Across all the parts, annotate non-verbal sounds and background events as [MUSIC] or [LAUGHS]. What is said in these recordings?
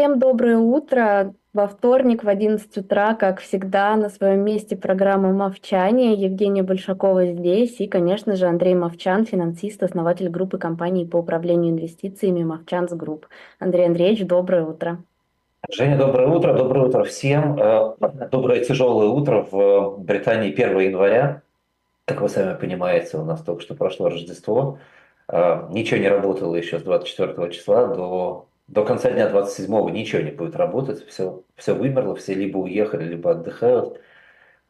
Всем доброе утро. Во вторник в 11 утра, как всегда, на своем месте программа «Мовчание». Евгения Большакова здесь и, конечно же, Андрей Мовчан, финансист, основатель группы компаний по управлению инвестициями «Movchan's Group». Андрей Андреевич, доброе утро. Женя, доброе утро. Доброе утро всем. Э, доброе тяжелое утро в Британии 1 января. Как вы сами понимаете, у нас только что прошло Рождество. Э, ничего не работало еще с 24 числа до до конца дня 27-го ничего не будет работать, все, все вымерло, все либо уехали, либо отдыхают.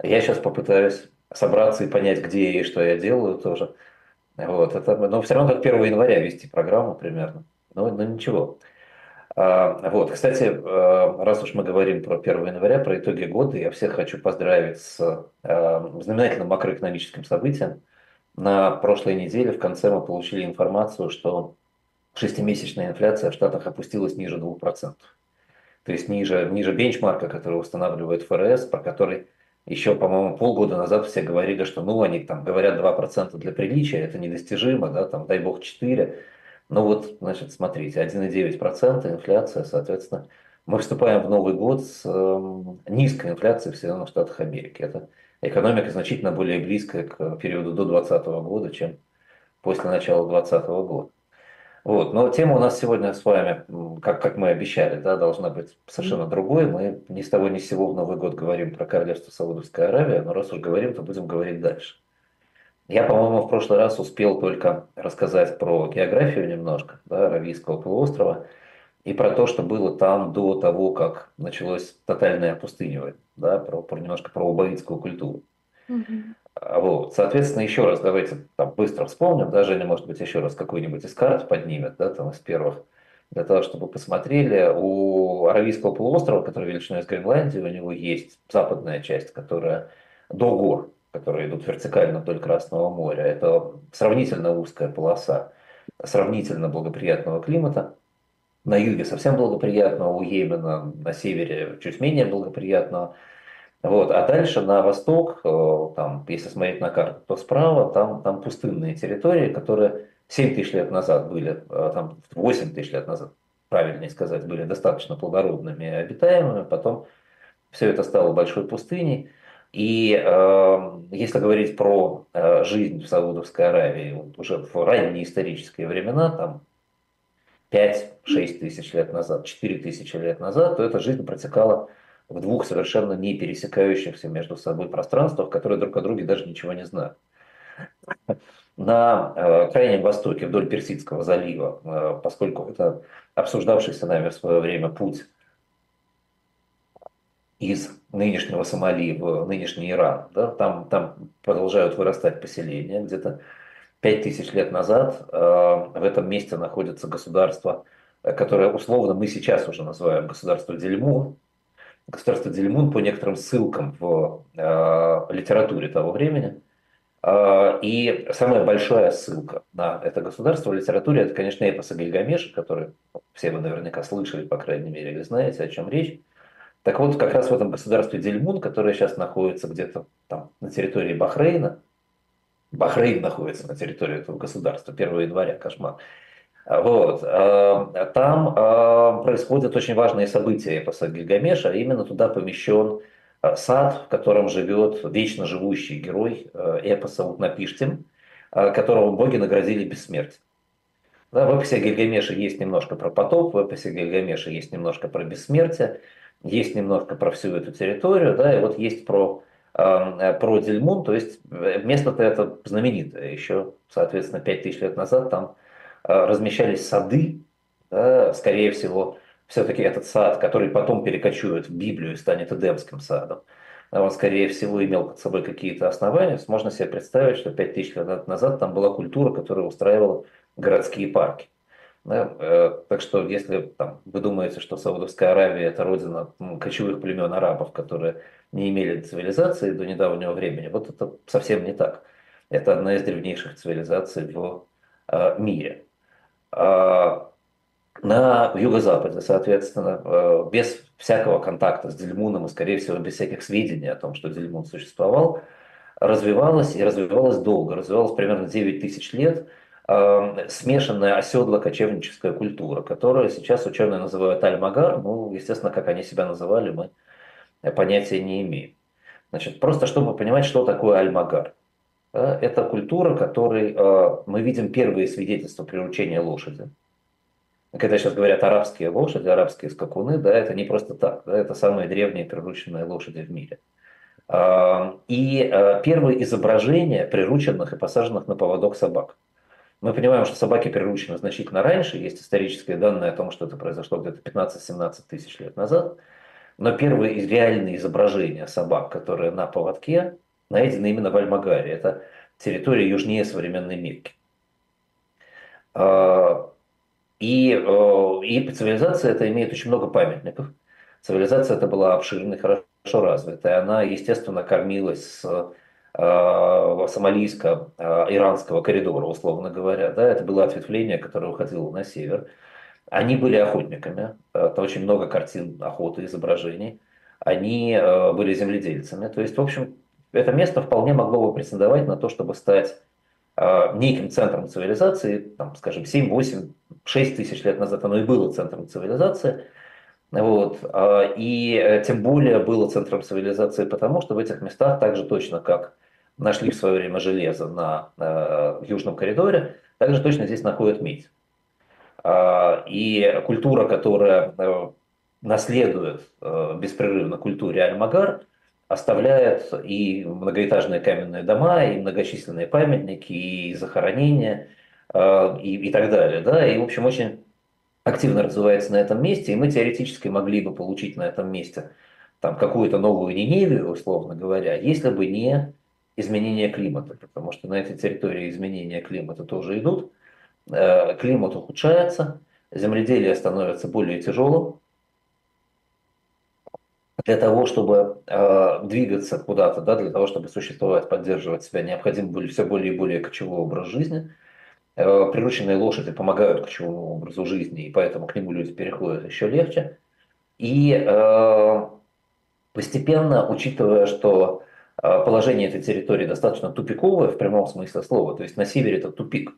Я сейчас попытаюсь собраться и понять, где и что я делаю тоже. Вот, это, но все равно как 1 января вести программу примерно. Но, но ничего. А, вот, кстати, а, раз уж мы говорим про 1 января, про итоги года, я всех хочу поздравить с а, знаменательным макроэкономическим событием. На прошлой неделе в конце мы получили информацию, что шестимесячная инфляция в Штатах опустилась ниже 2%. То есть ниже, ниже бенчмарка, который устанавливает ФРС, про который еще, по-моему, полгода назад все говорили, что ну они там говорят 2% для приличия, это недостижимо, да, там дай бог 4%. Ну вот, значит, смотрите, 1,9% инфляция, соответственно, мы вступаем в Новый год с э, низкой инфляцией в Соединенных Штатах Америки. Это экономика значительно более близкая к периоду до 2020 года, чем после начала 2020 года. Вот. Но тема у нас сегодня с вами, как, как мы обещали, да, должна быть совершенно другой. Мы ни с того ни с сего в Новый год говорим про королевство Саудовская Аравия, но раз уж говорим, то будем говорить дальше. Я, по-моему, в прошлый раз успел только рассказать про географию немножко, да, Аравийского полуострова, и про то, что было там до того, как началось тотальное опустынивание, да, про, про немножко про убавитскую культуру. Угу. Вот. Соответственно, еще раз давайте там, быстро вспомним, да, Женя, может быть, еще раз какую-нибудь из карт поднимет, да, там из первых, для того, чтобы посмотрели. У Аравийского полуострова, который величиной с Гренландии, у него есть западная часть, которая до гор, которые идут вертикально вдоль Красного моря. Это сравнительно узкая полоса сравнительно благоприятного климата. На юге совсем благоприятного, у Йемена на севере чуть менее благоприятного. Вот. А дальше на восток, э, там, если смотреть на карту, то справа там, там пустынные территории, которые 7 тысяч лет назад были, э, там 8 тысяч лет назад, правильнее сказать, были достаточно плодородными и обитаемыми, потом все это стало большой пустыней. И э, если говорить про э, жизнь в Саудовской Аравии уже в ранние исторические времена, там 5-6 тысяч лет назад, 4 тысячи лет назад, то эта жизнь протекала в двух совершенно не пересекающихся между собой пространствах, которые друг о друге даже ничего не знают. На э, Крайнем Востоке, вдоль Персидского залива, э, поскольку это обсуждавшийся нами в свое время путь из нынешнего Сомали в нынешний Иран, да, там, там продолжают вырастать поселения. Где-то 5000 лет назад э, в этом месте находится государство, которое условно мы сейчас уже называем государство Дельму, государство Дельмун по некоторым ссылкам в э, литературе того времени. Э, и самая большая ссылка на это государство в литературе, это, конечно, эпос о Гильгамеше, который все вы наверняка слышали, по крайней мере, или знаете, о чем речь. Так вот, как раз в этом государстве Дельмун, которое сейчас находится где-то там на территории Бахрейна, Бахрейн находится на территории этого государства, 1 января, кошмар. Вот. Э, там э, происходят очень важные события эпоса Гильгамеша. Именно туда помещен э, сад, в котором живет вечно живущий герой эпоса Утнапиштим, которого боги наградили бессмертием. Да, в эпосе Гильгамеша есть немножко про потоп, в эпосе Гильгамеша есть немножко про бессмертие, есть немножко про всю эту территорию, да, и вот есть про, про Дельмун, то есть место-то это знаменитое. Еще, соответственно, 5000 лет назад там Э, размещались сады, да, скорее всего, все-таки этот сад, который потом перекочует в Библию и станет Эдемским садом, он, скорее всего, имел под собой какие-то основания. Можно себе представить, что 5000 лет назад там была культура, которая устраивала городские парки. Да, э, так что, если там, вы думаете, что Саудовская Аравия это родина ну, кочевых племен арабов, которые не имели цивилизации до недавнего времени, вот это совсем не так. Это одна из древнейших цивилизаций в э, мире. А, на юго-западе, соответственно, э, без всякого контакта с Дельмуном и, скорее всего, без всяких сведений о том, что Дельмун существовал, развивалась и развивалась долго, развивалась примерно 9 тысяч лет смешанная оседло-кочевническая культура, которую сейчас ученые называют альмагар. Ну, естественно, как они себя называли, мы понятия не имеем. Значит, просто чтобы понимать, что такое альмагар. Это культура, которой а, мы видим первые свидетельства приручения лошади. Когда сейчас говорят арабские лошади, арабские скакуны, да, это не просто так, да, это самые древние прирученные лошади в мире. А, и а, первые изображения прирученных и посаженных на поводок собак. Мы понимаем, что собаки приручены значительно раньше, есть исторические данные о том, что это произошло где-то 15-17 тысяч лет назад, но первые реальные изображения собак, которые на поводке, найдены именно в Альмагаре. Это территория южнее современной Мекки. А, и, э, и цивилизация это имеет очень много памятников. Цивилизация это была обширной, хорошо развитая. Она, естественно, кормилась с э, сомалийско-иранского коридора, условно говоря. Да, это было ответвление, которое уходило на север. Они были охотниками. Это очень много картин охоты, изображений. Они были земледельцами. То есть, в общем, это место вполне могло бы претендовать на то, чтобы стать э, неким центром цивилизации, там, скажем, 7, 8, 6 тысяч лет назад оно и было центром цивилизации. Вот. Э, и э, тем более было центром цивилизации потому, что в этих местах так же точно, как нашли в свое время железо на э, Южном коридоре, также точно здесь находят медь. И культура, которая наследует беспрерывно культуре Альмагар, оставляет и многоэтажные каменные дома, и многочисленные памятники, и захоронения, э, и, и так далее. Да? И, в общем, очень активно развивается на этом месте, и мы теоретически могли бы получить на этом месте там, какую-то новую Ниневию, условно говоря, если бы не изменение климата, потому что на этой территории изменения климата тоже идут, э, климат ухудшается, земледелие становится более тяжелым, для того, чтобы э, двигаться куда-то, да, для того, чтобы существовать, поддерживать себя, необходим был все более и более кочевой образ жизни. Э, прирученные лошади помогают кочевому образу жизни, и поэтому к нему люди переходят еще легче. И э, постепенно, учитывая, что э, положение этой территории достаточно тупиковое в прямом смысле слова, то есть на севере это тупик,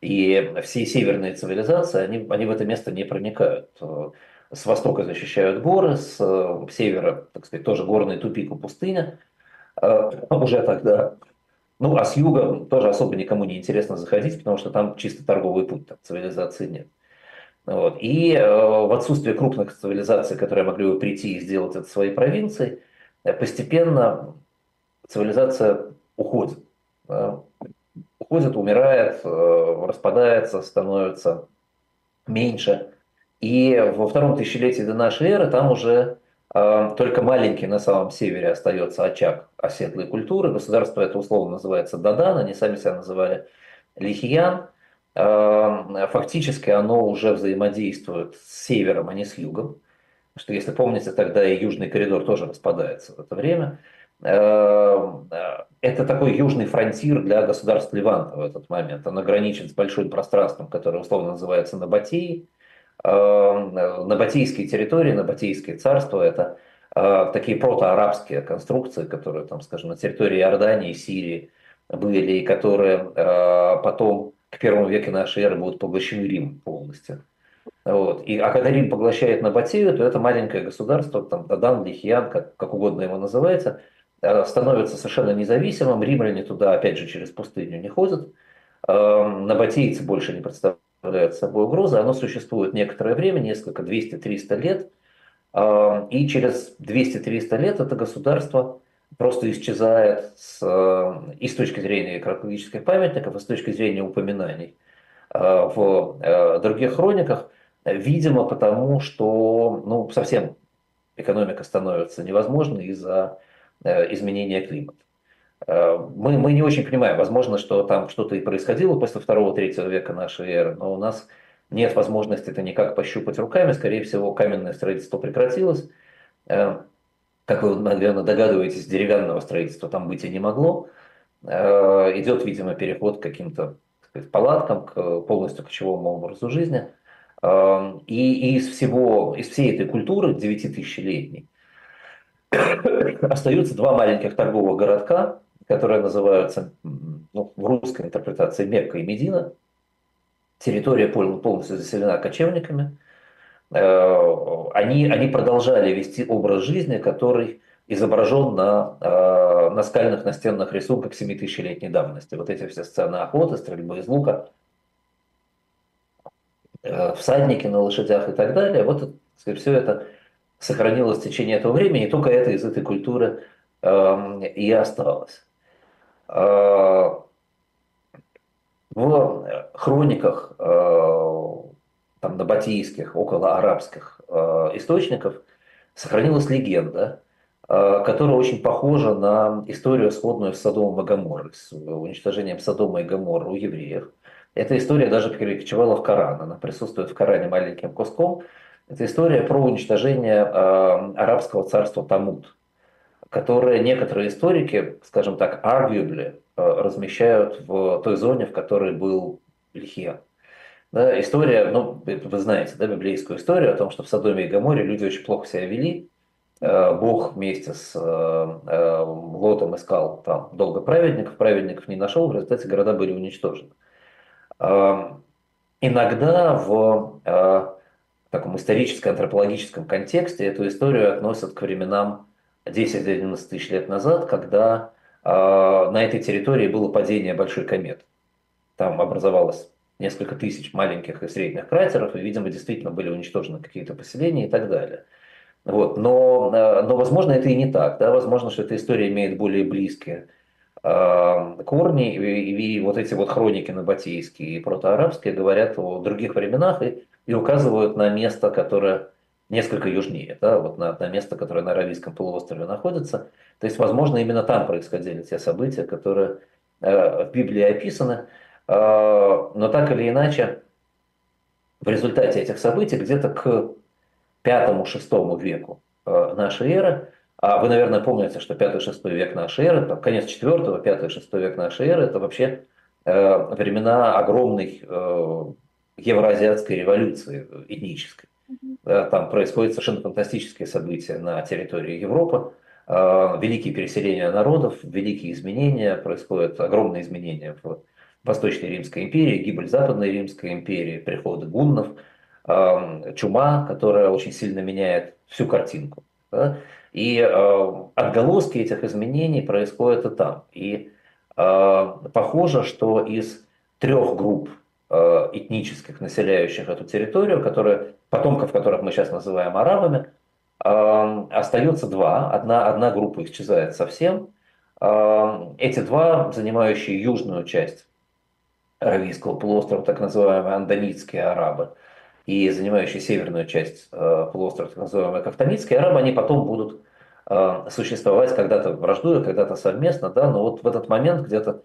и все северные цивилизации, они, они в это место не проникают. С востока защищают горы, с э, севера, так сказать, тоже горный тупик и пустыня э, [LAUGHS] уже тогда. Ну, а с юга тоже особо никому не интересно заходить, потому что там чисто торговый путь, там цивилизации нет. Вот. И э, в отсутствие крупных цивилизаций, которые могли бы прийти и сделать это своей провинцией, постепенно цивилизация уходит. Уходит, умирает, распадается, становится меньше. И во втором тысячелетии до нашей эры там уже э, только маленький на самом севере остается очаг оседлой культуры. Государство это условно называется Дадан, они сами себя называли Лихиян. Э, фактически оно уже взаимодействует с севером, а не с югом. Что, если помните, тогда и Южный коридор тоже распадается в это время. Э, это такой южный фронтир для государств Леванта в этот момент. Он ограничен с большим пространством, которое условно называется Набатией Эм, набатейские территории, набатейские царства – это э, такие протоарабские конструкции, которые, там, скажем, на территории Иордании, Сирии были, и которые э, потом к первому веку нашей эры будут поглощены Рим полностью. Вот. И, а когда Рим поглощает Набатею, то это маленькое государство, там, Дадан, Лихьян, как, как угодно его называется, э, становится совершенно независимым. Римляне туда, опять же, через пустыню не ходят. Эм, набатейцы больше не представляют представляет собой угрозы, оно существует некоторое время, несколько, 200-300 лет, и через 200-300 лет это государство просто исчезает с, и с точки зрения археологических памятников, и с точки зрения упоминаний а, в э, других хрониках, видимо, потому что ну, совсем экономика становится невозможной из-за э, изменения климата. Э, мы, мы не очень понимаем, возможно, что там что-то и происходило после второго-третьего века нашей эры, но у нас нет возможности это никак пощупать руками, скорее всего, каменное строительство прекратилось. Э, как вы, наверное, догадываетесь, деревянного строительства там быть и не могло. Э, идет, видимо, переход к каким-то сказать, палаткам, к полностью кочевому образу жизни. И из всего, из всей этой культуры 9000-летней [COUGHS] остаются два маленьких торговых городка, которые называются ну, в русской интерпретации Мекка и Медина. территория полностью заселена кочевниками, э, они, они продолжали вести образ жизни, который изображен на э, наскальных настенных рисунках 7000-летней давности. Вот эти все сцены охоты, стрельбы из лука, э, всадники на лошадях и так далее. Вот все это сохранилось в течение этого времени, и только это из этой культуры э, и осталось. Э, в хрониках э, там, набатийских, около арабских э, источников сохранилась легенда, Э, которая очень похожа на историю, сходную с Содомом и Гоморрой, с уничтожением Содома и Гоморры у евреев. Эта история даже перекочевала в Коран, она присутствует в Коране маленьким куском. Это история про уничтожение э, арабского царства Тамут, которое некоторые историки, скажем так, arguably, э, размещают в той зоне, в которой был Лихия. Да, история, ну, вы знаете, да, библейскую историю о том, что в Содоме и Гоморе люди очень плохо себя вели, Э, Бог вместе с э, Лотом искал там долго праведников, праведников не нашел, в результате города были уничтожены. Иногда в таком историческо-антропологическом контексте эту историю относят к временам 10-11 тысяч лет назад, когда на этой территории было падение большой кометы. Там образовалось несколько тысяч маленьких и средних кратеров, и, видимо, действительно были уничтожены какие-то поселения и так далее – вот. Но, э, но, возможно, это и не так. Да? Возможно, что эта история имеет более близкие э, корни, и, и вот эти вот хроники набатейские и протоарабские говорят о других временах и, и указывают на место, которое несколько южнее, да, вот на, на место, которое на Аравийском полуострове находится. То есть, возможно, именно там происходили те события, которые э, в Библии описаны. Э, но так или иначе, в результате этих событий где-то к пятому-шестому веку э, нашей эры. А вы, наверное, помните, что пятый-шестой век нашей эры, там, конец четвертого, пятый-шестой век нашей эры, это вообще э, времена огромной э, евроазиатской революции этнической. Там происходят совершенно фантастические события на территории Европы, великие переселения народов, великие изменения, происходят огромные изменения в Восточной Римской империи, гибель Западной Римской империи, приходы гуннов – чума, которая очень сильно меняет всю картинку. И э, отголоски этих изменений происходят и там. И э, похоже, что из трех групп э, этнических, населяющих эту территорию, которые, потомков которых мы сейчас называем арабами, э, остается два. Одна, одна группа исчезает совсем. Э, эти два, занимающие южную часть Аравийского полуострова, так называемые андонитские арабы – и занимающие северную часть э, полуострова, так называемые Кафтанитские, арабы, они потом будут э, существовать когда-то враждуя, когда-то совместно, да, но вот в этот момент где-то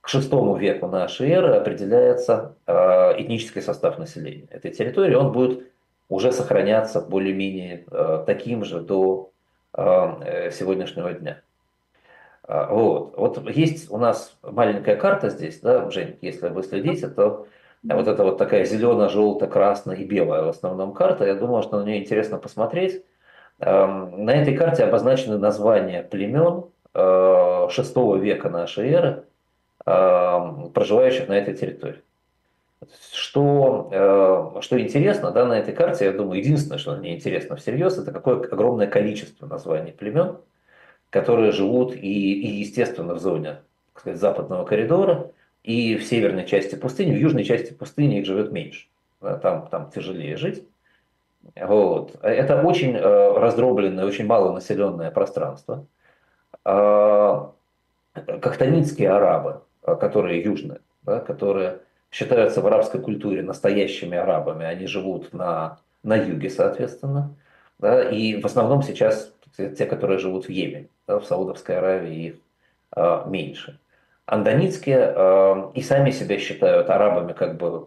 к шестому веку нашей эры определяется э, этнический состав населения этой территории, он будет уже сохраняться более-менее таким же до сегодняшнего дня. Вот. вот есть у нас маленькая карта здесь, да, Жень, если вы следите, то вот это вот такая зеленая, желтая, красная и белая в основном карта. Я думал, что на нее интересно посмотреть. Эм, на этой карте обозначены названия племен VI э, века нашей эры, эм, проживающих на этой территории. Что, э, что интересно, да, на этой карте, я думаю, единственное, что мне интересно всерьез, это какое огромное количество названий племен, которые живут и, и естественно, в зоне так сказать, западного коридора, и в северной части пустыни, в южной части пустыни их живет меньше. Там, там тяжелее жить. Вот. Это очень э, раздробленное, очень малонаселенное пространство. Э, Кахтанитские арабы, э, которые южные, да, которые считаются в арабской культуре настоящими арабами, они живут на, на юге, соответственно. Да, и в основном сейчас те, которые живут в Йемене, да, в Саудовской Аравии их э, меньше. Андонитские э, и сами себя считают арабами как бы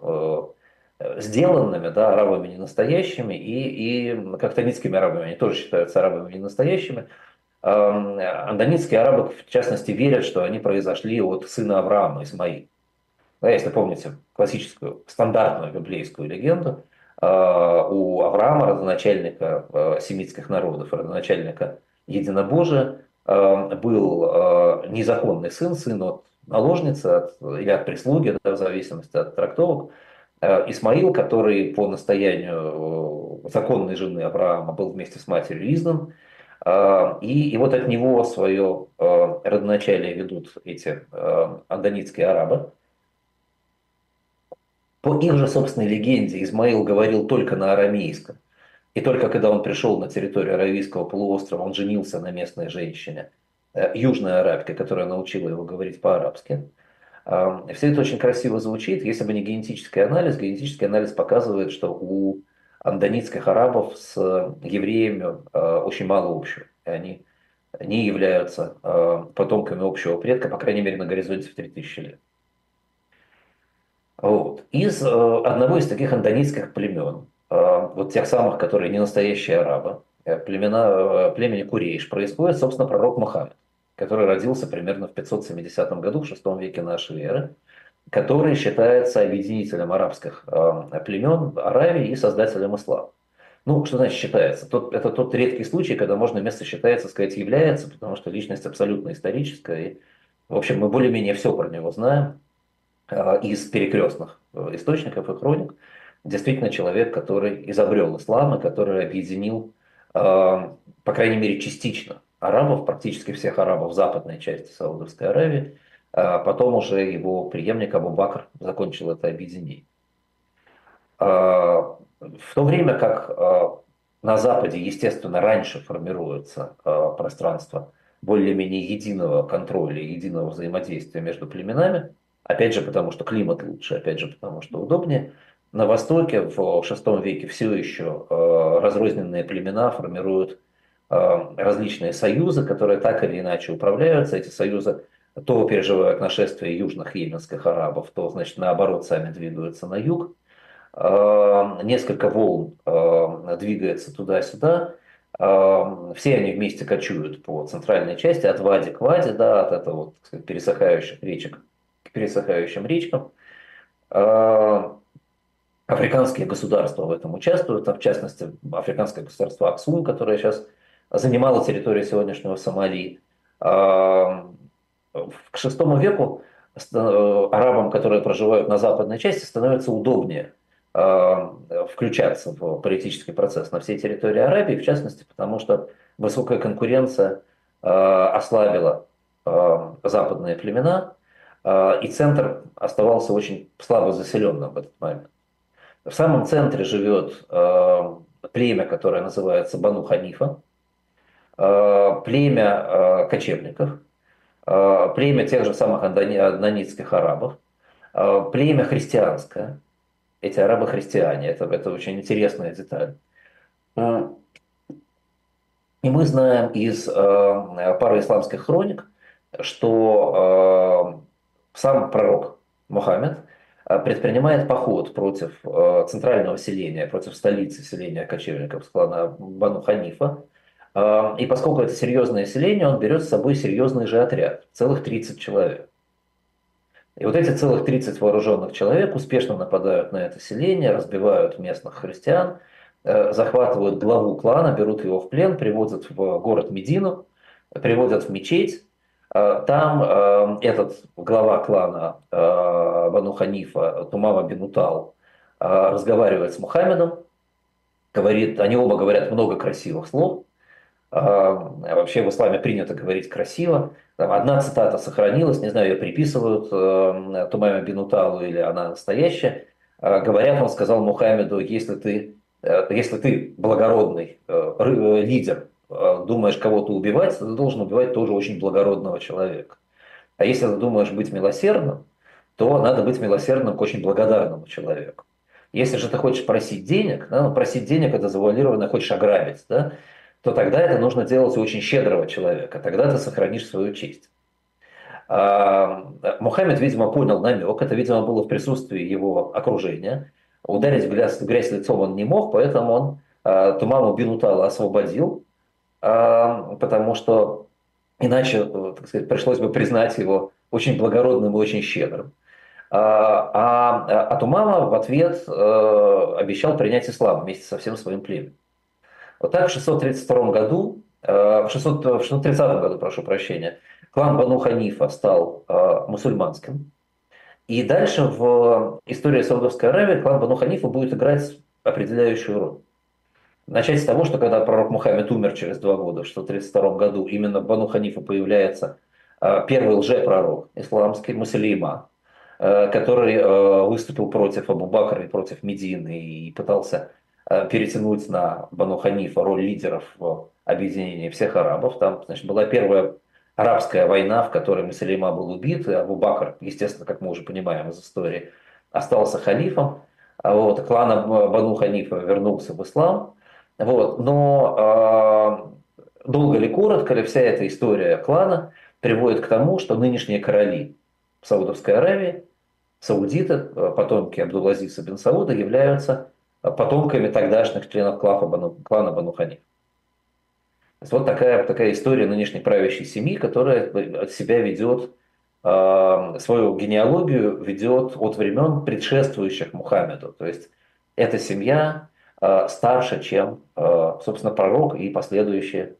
э, сделанными, да, арабами не настоящими, и, и кахтанитскими арабами, они тоже считаются арабами не настоящими. Э, андонитские арабы, в частности, верят, что они произошли от сына Авраама, Исмаила. Да, если помните классическую, стандартную библейскую легенду, э, у Авраама, родоначальника э, семитских народов, родоначальника единобожия, э, был незаконный сын, сын от наложницы от, или от прислуги, да, в зависимости от трактовок. Исмаил, который по настоянию законной жены Авраама был вместе с матерью изгнан, и, и вот от него свое родоначалие ведут эти андонитские арабы. По их же собственной легенде Измаил говорил только на арамейском. И только когда он пришел на территорию Аравийского полуострова, он женился на местной женщине, э, южной арабке, которая научила его говорить по-арабски. Все это очень красиво звучит. Если бы не генетический анализ, генетический анализ показывает, что у андонитских арабов с евреями э, очень мало общего. И они не являются э, потомками общего предка, по крайней мере, на горизонте в 3000 лет. Вот. Из одного из таких андонитских племен, Э, вот тех самых, которые не настоящие арабы, э, племена, э, племени Курейш, происходит, собственно, пророк Мухаммед, который родился примерно в 570 году, в VI веке нашей эры, который считается объединителем арабских племен Аравии и создателем ислама. Ну, что значит считается? Тот, это тот редкий случай, когда можно вместо считается сказать является, потому что личность абсолютно историческая. И, в общем, мы более-менее все про него знаем из перекрестных источников и хроник действительно человек, который изобрел ислам и который объединил, э, по крайней мере, частично арабов, практически всех арабов западной части Саудовской Аравии. Потом уже его преемник Абу Бакр закончил это объединение. В то время как э, на Западе, естественно, раньше формируется э, пространство более-менее единого контроля, единого взаимодействия между племенами, опять же потому, что климат лучше, опять же потому, что удобнее – на Востоке в VI веке все еще э, разрозненные племена формируют э, различные союзы, которые так или иначе управляются. Эти союзы то переживают нашествие южных йеменских арабов, то, значит, наоборот, сами двигаются на юг. Э, несколько волн двигается туда-сюда. Все они вместе кочуют по центральной части, от Вади к Ваде, да, от этого вот, сказать, пересыхающих речек пересыхающим речкам. Африканские государства в этом участвуют, в частности, африканское государство Аксум, которое сейчас занимало территорию сегодняшнего Сомали. К VI веку арабам, которые проживают на западной части, становится удобнее включаться в политический процесс на всей территории Арабии, в частности, потому что высокая конкуренция ослабила западные племена, и центр оставался очень слабо заселенным в этот момент. В самом центре живет э, племя, которое называется Бану Ханифа, э, племя кочевников, племя тех же самых анданитских арабов, племя христианское. Эти арабы христиане, это, это очень интересная деталь. И мы знаем из пары исламских хроник, что сам пророк Мухаммед Э, предпринимает поход против э, центрального селения, против столицы селения кочевников с клана Бану Ханифа. Э, и поскольку это серьезное селение, он берет с собой серьезный же отряд, целых 30 человек. И вот эти целых 30 вооруженных человек успешно нападают на это селение, разбивают местных христиан, захватывают главу клана, берут его в плен, приводят в город Медину, приводят в мечеть, там э, этот глава клана э, Бану Ханифа, Тумама Бинутал, разговаривает с Мухаммедом, говорит, они оба говорят много красивых слов. Вообще в исламе принято говорить красиво. Там одна цитата сохранилась, не знаю, ее приписывают Тумаме Бинуталу или она настоящая. Говорят, он сказал Мухаммеду, если ты, если ты благородный лидер Э, думаешь кого-то убивать, ты должен убивать тоже очень благородного человека. А если ты думаешь быть милосердным, то надо быть милосердным к очень благодарному человеку. Если же ты хочешь просить денег, да, ну, просить денег это завуалированно хочешь ограбить, да, то тогда это нужно делать у очень щедрого человека, тогда ты сохранишь свою честь. А, Мухаммед, видимо, понял намек, это, видимо, было в присутствии его окружения. Ударить в грязь, в грязь лицом он не мог, поэтому он а, Тумаму Бинутала освободил, потому что иначе, э, так сказать, пришлось бы признать его очень благородным и очень щедрым. А, а Атумама в ответ э, обещал принять ислам вместе со всем своим племенем. Вот так в 632 году, э, в, 600, в 630 году, прошу прощения, клан Бану Ханифа стал мусульманским. И дальше в истории Саудовской Аравии клан Бану Ханифа будет играть определяющую роль. Начать с того, что когда пророк Мухаммед умер через два года, в 632 году, именно Бану Ханифа появляется а, первый лжепророк, исламский мусулейман, а, который а, выступил против Абу Бакра и против Медины и пытался перетянуть на Бану Ханифа роль лидеров в объединении всех арабов. Там значит, была первая арабская война, в которой Мусулейма был убит, и Абу Бакр, естественно, как мы уже понимаем из истории, остался халифом. Вот, клан Бану Ханифа вернулся в ислам. Вот, но э, долго ли, коротко ли, вся эта история клана приводит к тому, что нынешние короли Саудовской Аравии, саудиты, э, потомки Абдул-Азиса бен Сауда, являются потомками тогдашних членов клана клана Бану Ханиф. Вот такая, такая история нынешней правящей семьи, которая от себя ведет э, свою генеалогию ведет от времен предшествующих Мухаммеду. То есть эта семья старше, чем, э, собственно, пророк и последующие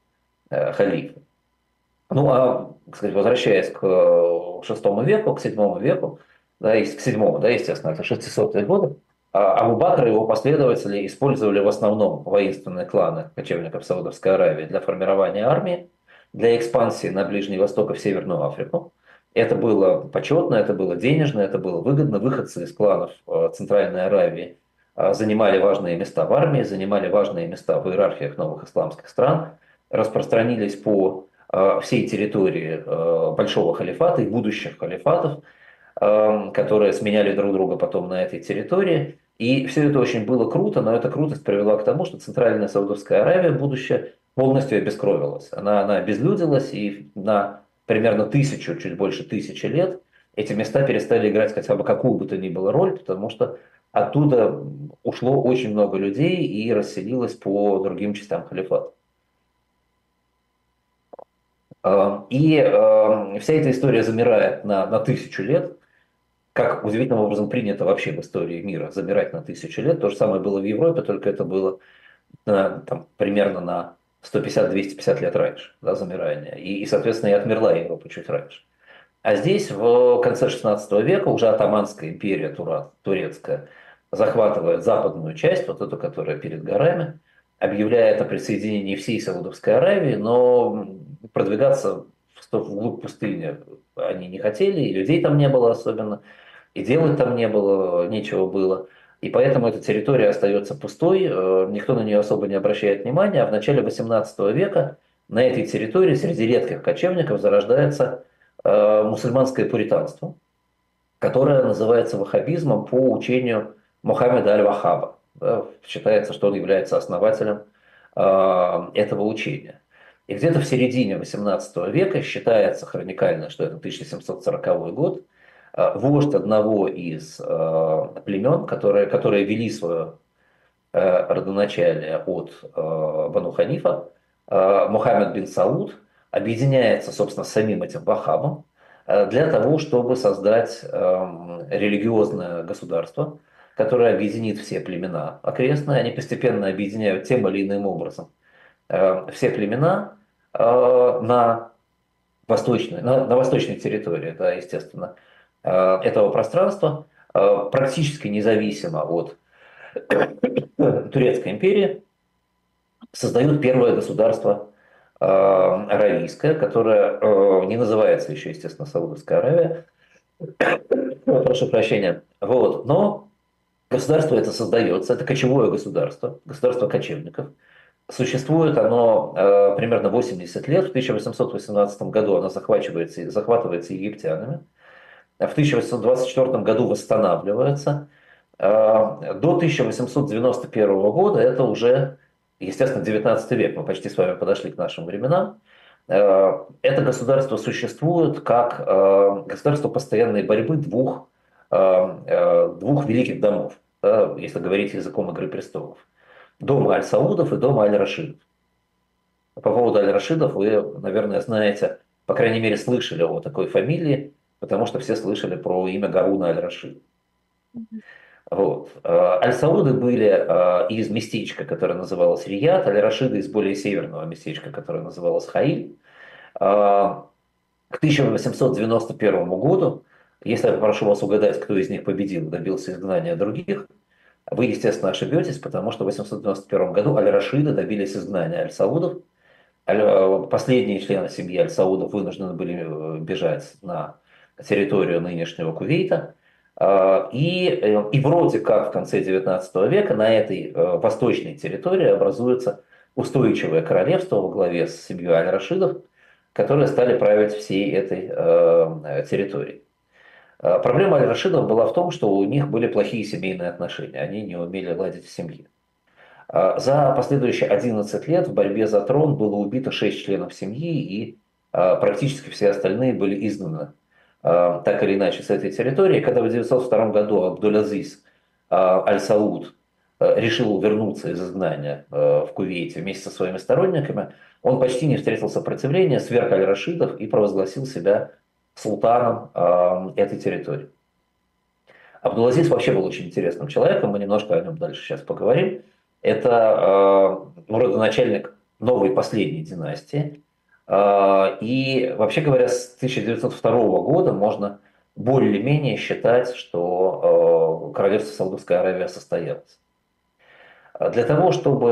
э, халифы. Ну, а, сказать, возвращаясь к VI веку, к VII веку, да, к VII, да, естественно, это 600-е годы, а Абу Бакр и его последователи использовали в основном воинственные кланы кочевников Саудовской Аравии для формирования армии, для экспансии на Ближний Восток и в Северную Африку. Это было почетно, это было денежно, это было выгодно. Выходцы из кланов Центральной Аравии занимали важные места в армии, занимали важные места в иерархиях новых исламских стран, распространились по а, всей территории а, большого халифата и будущих халифатов, которые сменяли друг друга потом на этой территории. И все это очень было круто, но эта крутость привела к тому, что Центральная Саудовская Аравия будущее полностью обескровилась. Она, она обезлюдилась, и на примерно тысячу, чуть больше тысячи лет эти места перестали играть хотя бы какую бы то ни было роль, потому что Оттуда ушло очень много людей и расселилось по другим частям халифата. А, и а, вся эта история замирает на, на тысячу лет, как удивительным образом принято вообще в истории мира замирать на тысячу лет. То же самое было в Европе, только это было на, там, примерно на 150-250 лет раньше, да, замирание. И, и, соответственно, и отмерла Европа чуть раньше. А здесь в конце 16 века уже Атаманская империя турецкая захватывает западную часть, вот эту, которая перед горами, объявляет о присоединении всей Саудовской Аравии, но продвигаться в глубь пустыни они не хотели, и людей там не было особенно, и делать там не было, нечего было. И поэтому эта территория остается пустой, э, никто на нее особо не обращает внимания, а в начале 18 века на этой территории среди редких кочевников зарождается мусульманское пуританство, которое называется ваххабизмом по учению Мухаммеда Аль-Вахаба. Считается, что он является основателем э, этого учения. И где-то в середине XVIII века считается хроникально, что это 1740 год, э, вождь одного из э, племен, которые, которые вели свое э, родоначалие от э, Бану Ханифа, э, Мухаммед бин Сауд, объединяется, собственно, с самим этим Вахабом э, для того, чтобы создать э, религиозное государство, которая объединит все племена окрестные, они постепенно объединяют тем или иным образом э, все племена э, на восточной, на, на восточной территории, да, естественно, э, этого пространства, практически независимо от [COUGHS] Турецкой империи, создают первое государство аравийское, которое не называется еще, естественно, Саудовская Аравия. Прошу прощения. Вот. Но Государство это создается, это кочевое государство, государство кочевников. Существует оно э, примерно 80 лет. В 1818 году оно захватывается, захватывается египтянами. В 1824 году восстанавливается. Э, до 1891 года это уже, естественно, 19 век. Мы почти с вами подошли к нашим временам. Э, это государство существует как э, государство постоянной борьбы двух Э, двух великих домов, да, если говорить языком «Игры престолов». Дома Аль-Саудов и дома Аль-Рашидов. По поводу Аль-Рашидов вы, наверное, знаете, по крайней мере, слышали о такой фамилии, потому что все слышали про имя Гаруна Аль-Рашид. Вот. Э, Аль-Сауды были из местечка, которое называлось Рияд, Аль-Рашиды из более северного местечка, которое называлось Хаиль. К 1891 году Если я попрошу вас угадать, кто из них победил, добился изгнания других, вы, естественно, ошибетесь, потому что в 891 году Аль-Рашиды добились изгнания Аль-Саудов. Э, последние члены семьи Аль-Саудов вынуждены были э, бежать на территорию нынешнего Кувейта. Э, и, и вроде как в конце 19 века на этой восточной территории образуется устойчивое королевство во главе с семьей Аль-Рашидов, которые стали править всей этой территорией. Э, проблема Аль-Рашидов была в том, что у них были плохие семейные отношения, они не умели ладить в семье. Э, за последующие 11 лет в борьбе за трон было убито 6 членов семьи, и э, практически все остальные были изгнаны так или иначе с этой территории. Когда в 1902 году Абдул-Азиз Аль-Сауд решил вернуться из изгнания в Кувейте вместе со своими сторонниками, он почти не встретил сопротивления, сверх Аль-Рашидов и провозгласил себя султаном э, этой территории. Абдулазиз вообще был очень интересным человеком, мы немножко о нем дальше сейчас поговорим. Это э, ну, родоначальник новой последней династии. Э, и вообще говоря, с 1902 года можно более-менее считать, что э, королевство Саудовская Аравия состоялось. Для того, чтобы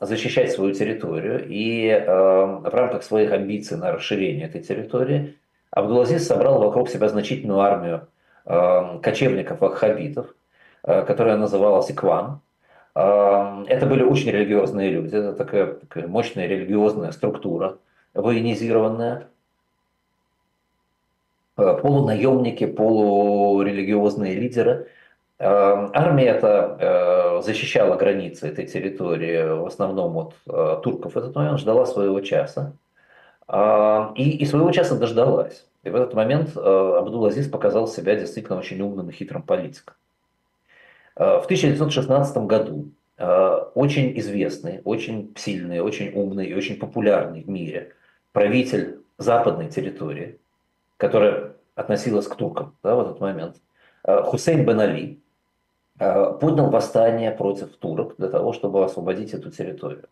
э, защищать свою территорию и э, в рамках своих амбиций на расширение этой территории, Абдулазиз собрал вокруг себя значительную армию кочевников-ваххабитов, которая называлась Икван. Это были очень религиозные люди, это такая, такая мощная религиозная структура, военизированная, полунаемники, полурелигиозные лидеры. Армия эта защищала границы этой территории, в основном от турков в этот момент, ждала своего часа. И, и своего часа дождалась. И в этот момент э, Абдул-Азиз показал себя действительно очень умным и хитрым политиком. Э, в 1916 году э, очень известный, очень сильный, очень умный и очень популярный в мире правитель западной территории, которая относилась к туркам да, в этот момент, Хусейн бен Али, поднял восстание против турок для того, чтобы освободить эту территорию.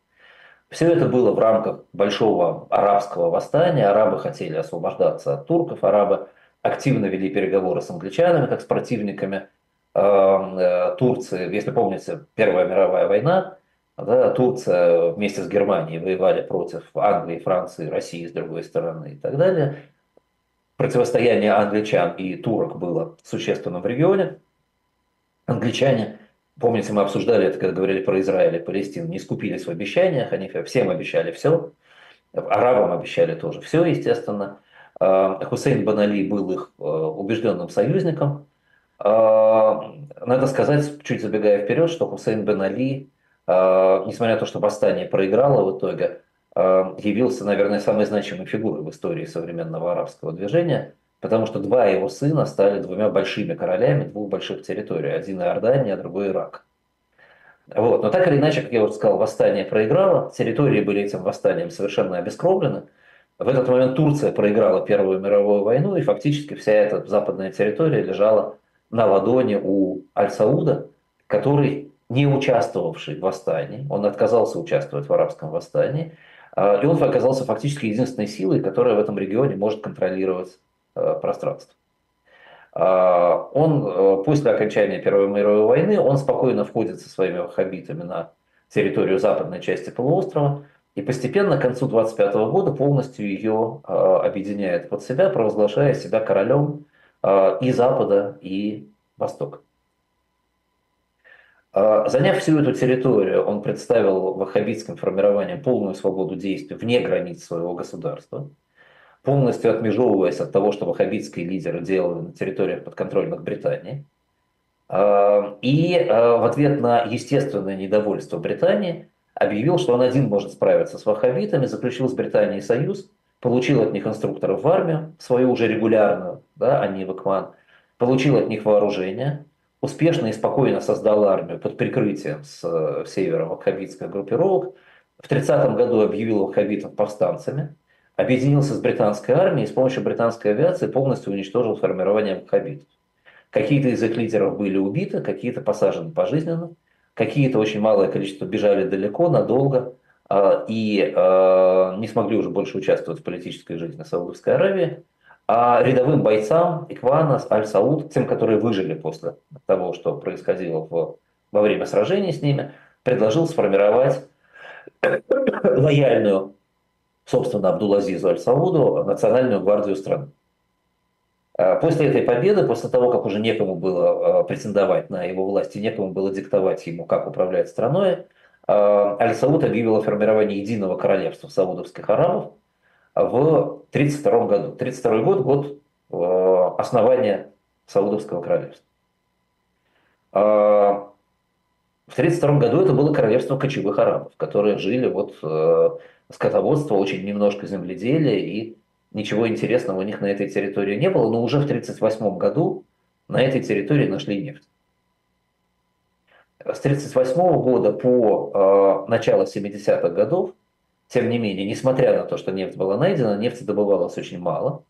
Все это было в рамках большого арабского восстания. Арабы хотели освобождаться от турков, арабы активно вели переговоры с англичанами, как с противниками э, Турции. Если помните, Первая мировая война, да, Турция вместе с Германией воевали против Англии, Франции, России с другой стороны и так далее. Противостояние англичан и турок было существенным в регионе. Англичане Помните, мы обсуждали это, когда говорили про Израиль и Палестину. Не скупились в обещаниях, они всем обещали все. Арабам обещали тоже все, естественно. А, Хусейн Банали был их а, убежденным союзником. А, надо сказать, чуть забегая вперед, что Хусейн Бен Али, несмотря на то, что восстание проиграло в итоге, явился, наверное, самой значимой фигурой в истории современного арабского движения – потому что два его сына стали двумя большими королями двух больших территорий. Один Иордания, другой Ирак. Вот. Но так или иначе, как я уже сказал, восстание проиграло, территории были этим восстанием совершенно обескровлены. В этот момент Турция проиграла Первую мировую войну, и фактически вся эта западная территория лежала на ладони у Аль-Сауда, который, не участвовавший в восстании, он отказался участвовать в арабском восстании, а, и он оказался фактически единственной силой, которая в этом регионе может контролировать Э, пространств. А, он э, после окончания Первой мировой войны, он спокойно входит со своими ваххабитами на территорию западной части полуострова и постепенно к концу 25 года полностью ее э, объединяет под себя, провозглашая себя королем и Запада, и Востока. Заняв всю эту территорию, он представил ваххабитским формированием полную свободу действий вне границ своего государства – полностью отмежевываясь от того, что ваххабитские лидеры делали на территориях подконтрольных Британии. А, и а, в ответ на естественное недовольство Британии объявил, что он один может справиться с ваххабитами, заключил с Британией союз, получил от них инструкторов в армию, свою уже регулярную, да, а не в ИКМАН, получил от них вооружение, успешно и спокойно создал армию под прикрытием с э, севера ваххабитских группировок, в 30 году объявил ваххабитов повстанцами, объединился с британской армией и с помощью британской авиации полностью уничтожил формирование ваххабитов. Какие-то из их лидеров были убиты, какие-то посажены пожизненно, какие-то очень малое количество бежали далеко, надолго а, и а, не смогли уже больше участвовать в политической жизни Саудовской Аравии. А рядовым бойцам Иквана, Аль-Сауд, тем, которые выжили после того, что происходило в, во время сражений с ними, предложил сформировать [COUGHS] лояльную, собственно, Абдул-Азизу Аль-Сауду национальную гвардию страны. А после этой победы, после того, как уже некому было а, претендовать на его власть и некому было диктовать ему, как управлять страной, а, Аль-Сауд объявил о формировании единого королевства саудовских арабов в 1932 году. 1932 год – год основания Саудовского королевства. В 1932 году это было королевство кочевых арабов, которые жили вот э, скотоводство, очень немножко земледелия и ничего интересного у них на этой территории не было, но уже в 1938 году на этой территории нашли нефть. С 1938 года по э, начало 70-х годов, тем не менее, несмотря на то, что нефть была найдена, нефти добывалось очень мало.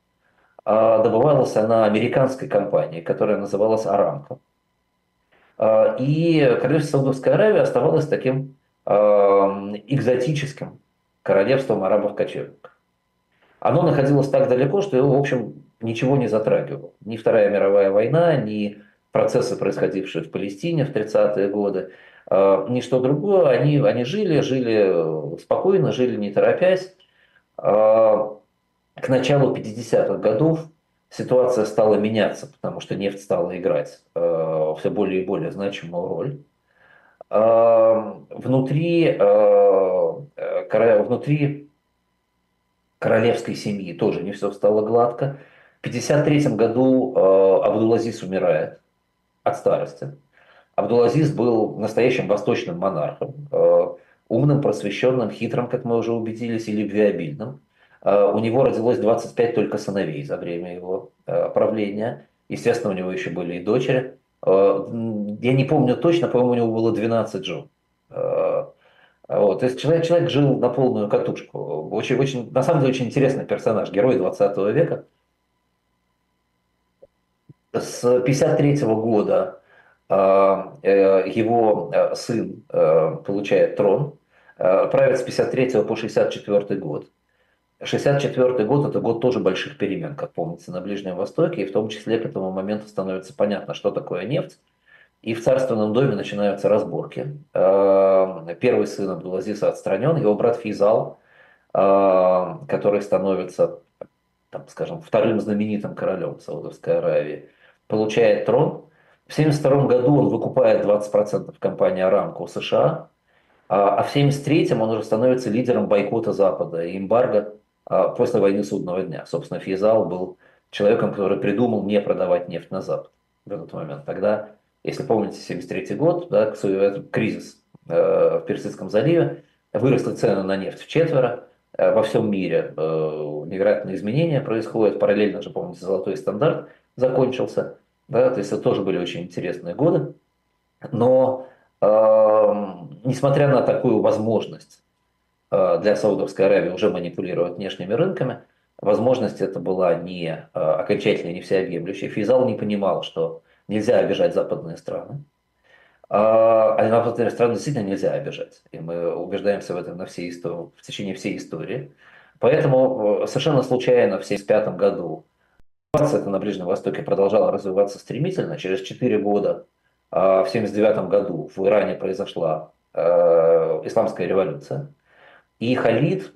А добывалась она американской компанией, которая называлась Арамко. Э, и королевство Саудовской Аравии оставалось таким э, экзотическим королевством арабов-кочевников. Оно находилось так далеко, что его, в общем, ничего не затрагивало. Ни Вторая мировая война, ни процессы, происходившие в Палестине в 30-е годы, э, ни что другое. Они, они жили, жили спокойно, жили не торопясь. Э, к началу 50-х годов ситуация стала меняться, потому что нефть стала играть э, все более и более значимую роль. Внутри, внутри королевской семьи тоже не все стало гладко. В 1953 году э, Абдулазиз умирает от старости. Абдулазиз был настоящим восточным монархом, э, умным, просвещенным, хитрым, как мы уже убедились, и любвеобильным. Э, у него родилось 25 только сыновей за время его э, правления. Естественно, у него еще были и дочери. Я не помню точно, по-моему, у него было 12 жен. Вот, то есть человек, человек жил на полную катушку. Очень, очень, на самом деле очень интересный персонаж, герой 20 века. С 1953 года его э, сын э, получает трон, правит с 1953 по 1964 год. 1964 год – это год тоже больших перемен, как помнится, на Ближнем Востоке, и в том числе к этому моменту становится понятно, что такое нефть, и в царственном доме начинаются разборки. Э, первый сын Абдулазиса отстранен, его брат Физал, э, который становится, там, скажем, вторым знаменитым королем Саудовской Аравии, получает трон. В 1972 году он выкупает 20% компании у США, а в 1973 он уже становится лидером бойкота Запада и эмбарго э, после войны Судного дня. Собственно, Физал был человеком, который придумал не продавать нефть на Запад в этот момент. Тогда если помните, 73 год, да, кризис э, в Персидском заливе, выросли цены на нефть в четверо, э, во всем мире э, невероятные изменения происходят, параллельно же, помните, золотой стандарт закончился, да, то есть это тоже были очень интересные годы, но э, несмотря на такую возможность э, для Саудовской Аравии уже манипулировать внешними рынками, возможность это была не э, окончательная, не всеобъемлющая. Физал не понимал, что нельзя обижать западные страны. А, а западные страны действительно нельзя обижать. И мы убеждаемся в этом на всей истории, в течение всей истории. Поэтому э, совершенно случайно в 1975 году ситуация на Ближнем Востоке продолжала развиваться стремительно. Через 4 года, а, в 1979 году, в Иране произошла э, исламская революция. И Халид,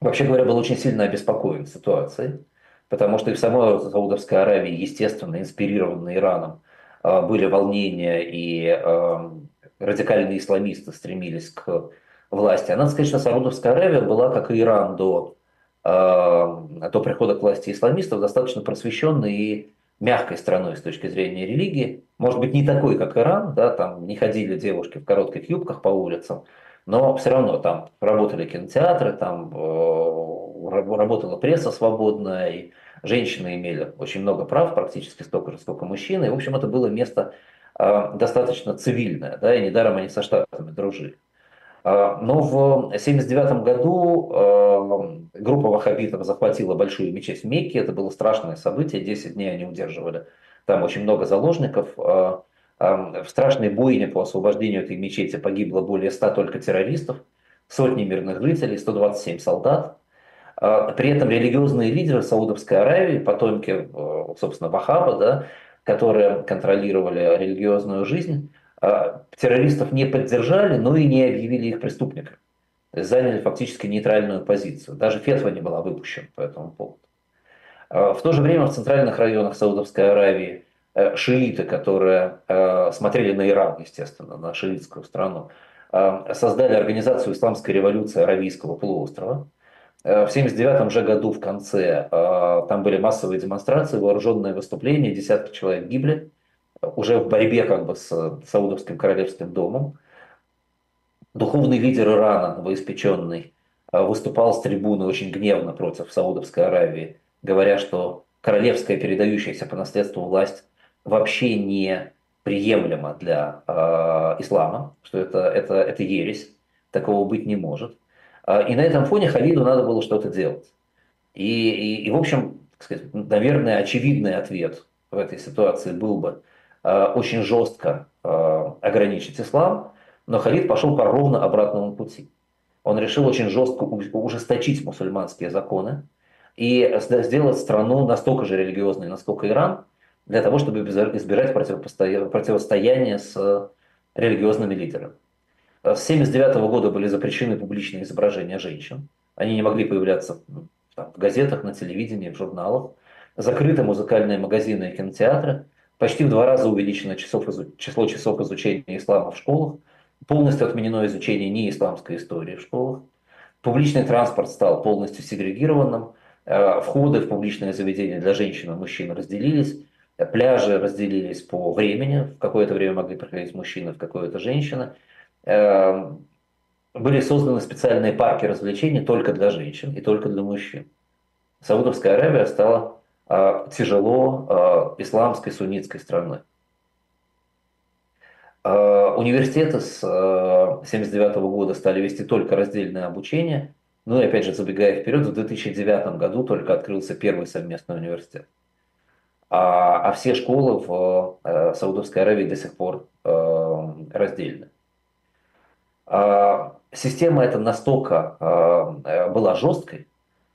вообще говоря, был очень сильно обеспокоен ситуацией. Потому что и в самой Саудовской Аравии, естественно, инспирированной Ираном, а, были волнения и а, радикальные исламисты стремились к власти. А надо сказать, что Саудовская Аравия была, как и Иран до, а, до прихода к власти исламистов, достаточно просвещенной и мягкой страной с точки зрения религии. Может быть, не такой, как Иран, да, там не ходили девушки в коротких юбках по улицам, но все равно там работали кинотеатры, там э, работала пресса свободная, и женщины имели очень много прав, практически столько же, сколько мужчины. И, в общем, это было место э, достаточно цивильное, да, и недаром они со штатами дружили. Э, но в 1979 году группа ваххабитов захватила большую мечеть в Мекке. Это было страшное событие, 10 дней они удерживали. Там очень много заложников. В страшной бойне по освобождению этой мечети погибло более 100 только террористов, сотни мирных жителей, 127 солдат. При этом религиозные лидеры Саудовской Аравии, потомки, собственно, Вахаба, да, которые контролировали религиозную жизнь, террористов не поддержали, но и не объявили их преступниками. Заняли фактически нейтральную позицию. Даже фетва не была выпущена по этому поводу. В то же время в центральных районах Саудовской Аравии Э, шииты, которые э, смотрели на Иран, естественно, на шиитскую страну, э, создали организацию исламской революции Аравийского полуострова. В 1979 же году в конце там были массовые демонстрации, вооруженные выступления, десятки человек гибли уже в борьбе как бы с Саудовским королевским домом. Духовный лидер Ирана, новоиспеченный, выступал с трибуны очень гневно против Саудовской Аравии, говоря, что королевская передающаяся по наследству власть вообще не приемлемо для э, ислама, что это, это, это ересь, такого быть не может. Э, и на этом фоне Халиду надо было что-то делать. И, и, и в общем, сказать, наверное, очевидный ответ в этой ситуации был бы э, очень жестко э, ограничить ислам, но Халид пошел по ровно обратному пути. Он решил очень жестко ужесточить мусульманские законы и сделать страну настолько же религиозной, насколько Иран – для того, чтобы избирать противостояние с религиозными лидерами. С 1979 года были запрещены публичные изображения женщин. Они не могли появляться там, в газетах, на телевидении, в журналах. Закрыты музыкальные магазины и кинотеатры. Почти в два раза увеличено часов, число часов изучения ислама в школах. Полностью отменено изучение неисламской истории в школах. Публичный транспорт стал полностью сегрегированным. Э, входы в публичные заведения для женщин и мужчин разделились. Пляжи разделились по времени. В какое-то время могли проходить мужчины, в какое-то женщины. Эм, были созданы специальные парки развлечений только для женщин и только для мужчин. Саудовская Аравия стала э, тяжело э, исламской суннитской страной. Э, университеты с 1979 года стали вести только раздельное обучение. Ну и опять же, забегая вперед, в 2009 году только открылся первый совместный университет а, а все школы в э, Саудовской Аравии до сих пор э, раздельны. А, система эта настолько э, была жесткой,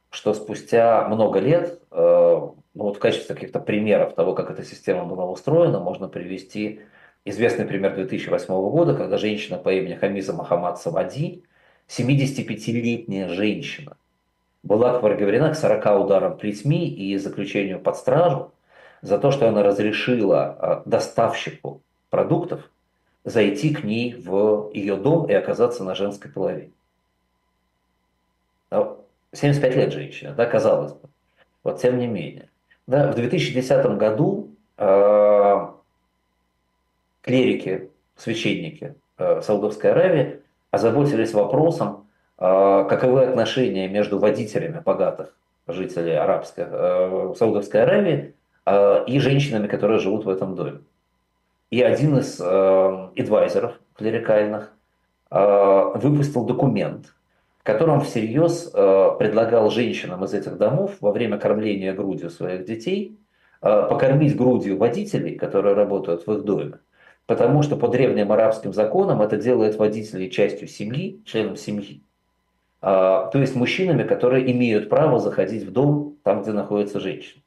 что спустя много лет, ну вот в качестве каких-то примеров того, как эта система была устроена, можно привести известный пример 2008 года, когда женщина по имени Хамиза Махамад Савади, 75-летняя женщина, была приговорена к 40 ударам плетьми и заключению под стражу за то, что она разрешила а, доставщику продуктов зайти к ней в ее дом и оказаться на женской половине. 75 лет женщина, да, казалось бы. Вот тем не менее. Да, в 2010 году э, клерики, священники э, Саудовской Аравии озаботились вопросом, э, каковы отношения между водителями богатых жителей арабской, э, Саудовской Аравии и женщинами, которые живут в этом доме. И один из адвайзеров клерикальных выпустил документ, в котором всерьез предлагал женщинам из этих домов во время кормления грудью своих детей покормить грудью водителей, которые работают в их доме. Потому что по древним арабским законам это делает водителей частью семьи, членом семьи. То есть мужчинами, которые имеют право заходить в дом там, где находится женщина.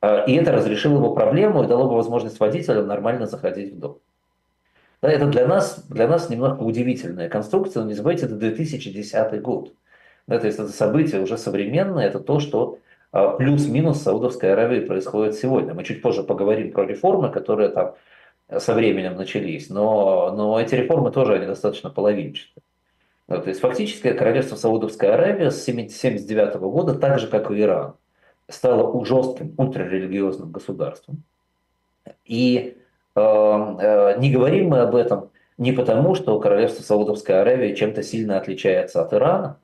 А, и это разрешило бы проблему и дало бы возможность водителям нормально заходить в дом. Да, это для нас, для нас немножко удивительная конструкция, но не забывайте, это 2010 год. Да, то есть это событие уже современное, это то, что а, плюс-минус Саудовской Аравии происходит сегодня. Мы чуть позже поговорим про реформы, которые там со временем начались, но, но эти реформы тоже они достаточно половинчатые. Да, то есть фактически королевство Саудовской Аравии с 1979 года, так же как и Иран, стало жестким ультрарелигиозным государством. И э, э, не говорим мы об этом не потому, что королевство Саудовской Аравии чем-то сильно отличается от Ирана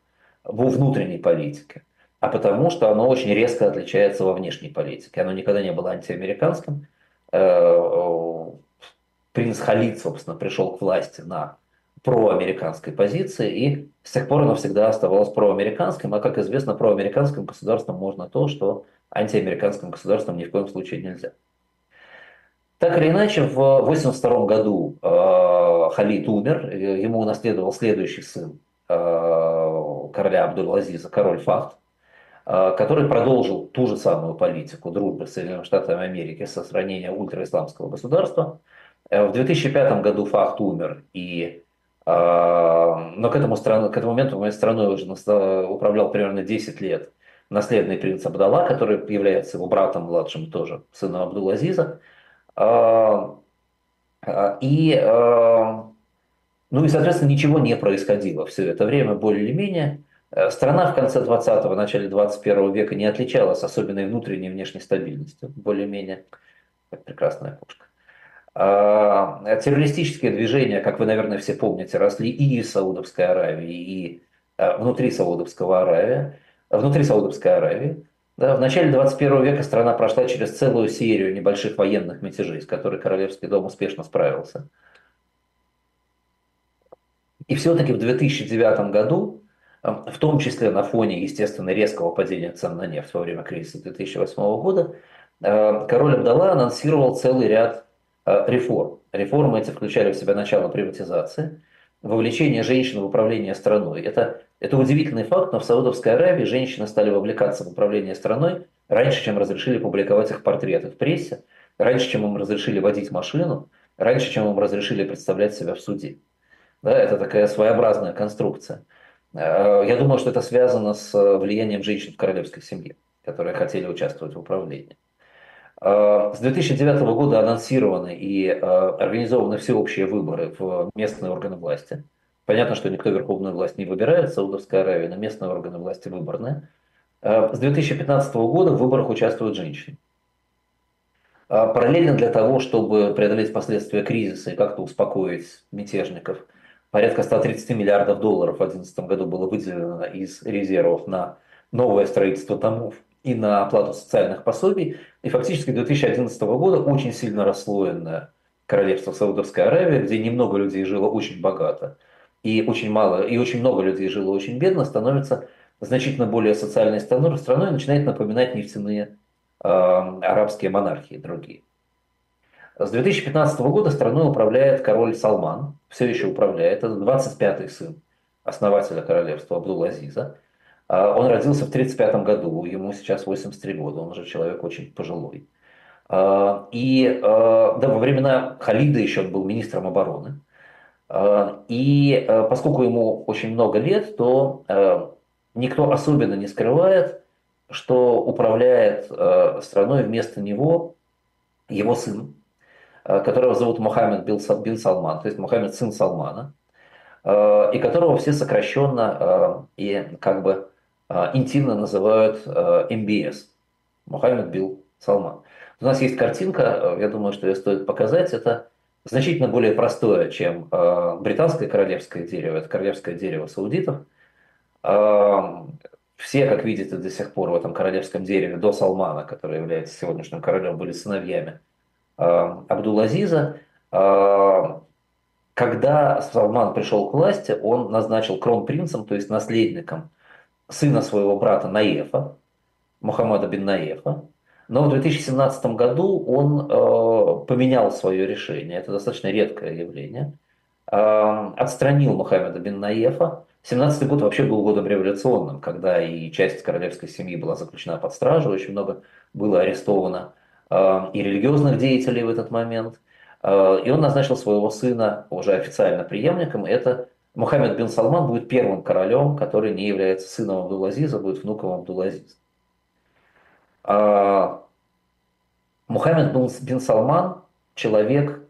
во внутренней политике, а потому что оно очень резко отличается во внешней политике. Оно никогда не было антиамериканским. Э, принц Халид, собственно, пришел к власти на проамериканской позиции, и с тех пор оно всегда оставалось проамериканским, а, как известно, проамериканским государством можно то, что антиамериканским государством ни в коем случае нельзя. Так или иначе, в 1982 году э, Халид умер, ему унаследовал следующий сын э, короля Абдул-Азиза, король Фахд. который продолжил ту же самую политику дружбы с Соединенными Штатами Америки со сохранения ультраисламского государства. В 2005 году Фахт умер, и, но к этому, страну, к этому моменту страной уже управлял примерно 10 лет наследный принц Абдалла, который является его братом младшим тоже, сыном Абдул-Азиза. И ну и, соответственно, ничего не происходило все это время, более или менее. Э, страна в конце 20-го, начале 21 века не отличалась особенной внутренней и внешней стабильностью, более-менее, прекрасная пушка. А, террористические движения, как вы, наверное, все помните, росли и из Саудовской Аравии, и а, внутри Саудовского Аравии, внутри Саудовской Аравии. Да, в начале 21 века страна прошла через целую серию небольших военных мятежей, с которой Королевский дом успешно справился. И все-таки в 2009 году, э, в том числе на фоне, естественно, резкого падения цен на нефть во время кризиса 2008 года, король Абдалла анонсировал целый ряд реформ. Реформы эти включали в себя начало приватизации, вовлечение женщин в управление страной. Это, это удивительный факт, но в Саудовской Аравии женщины стали вовлекаться в управление страной раньше, чем разрешили публиковать их портреты в прессе, раньше, чем им разрешили водить машину, раньше, чем им разрешили представлять себя в суде. Да, это такая своеобразная конструкция. Э, я думаю, что это связано с э, влиянием женщин в королевской семье, которые хотели участвовать в управлении. Э, с 2009 года анонсированы и организованы всеобщие выборы в местные органы власти. Понятно, что никто верховную власть не выбирает, Саудовская Аравия, но местные органы власти выборные. С 2015 года в выборах участвуют женщины. Параллельно для того, чтобы преодолеть последствия кризиса и как-то успокоить мятежников – порядка 130 миллиардов долларов в 2011 году было выделено из резервов на новое строительство домов и на оплату социальных пособий. И фактически 2011 года очень сильно расслоенное королевство Саудовской Аравии, где немного людей жило очень богато, и очень мало, и очень много людей жило очень бедно, становится значительно более социальной страной, страной начинает напоминать нефтяные э, арабские монархии другие. С 2015 года страной управляет король Салман, все еще управляет, это 25-й сын основателя королевства Абдул-Азиза. А, он родился в 1935 году, ему сейчас 83 года, он уже человек очень пожилой. А, и а, да, во времена Халида еще он был министром обороны. И поскольку ему очень много лет, то никто особенно не скрывает, что управляет страной вместо него его сын, которого зовут Мухаммед бин Салман, то есть Мухаммед сын Салмана, и которого все сокращенно и как бы интимно называют МБС, Мухаммед бил Салман. У нас есть картинка, я думаю, что ее стоит показать, это значительно более простое, чем британское королевское дерево, это королевское дерево саудитов. Все, как видите, до сих пор в этом королевском дереве до Салмана, который является сегодняшним королем, были сыновьями Абдул-Азиза, когда Салман пришел к власти, он назначил кронпринцем, то есть наследником сына своего брата Наефа, Мухаммада бин Наефа. Но в 2017 году он э, поменял свое решение, это достаточно редкое явление, отстранил Мухаммеда бин Наефа. 17 год вообще был годом революционным, когда и часть королевской семьи была заключена под стражу, очень много было арестовано Э, и религиозных деятелей в этот момент. Э, и он назначил своего сына уже официально преемником. Это Мухаммед бин Салман будет первым королем, который не является сыном Абдул-Азиза, будет внуком Абдул-Азиза. Э, Мухаммед бин Салман человек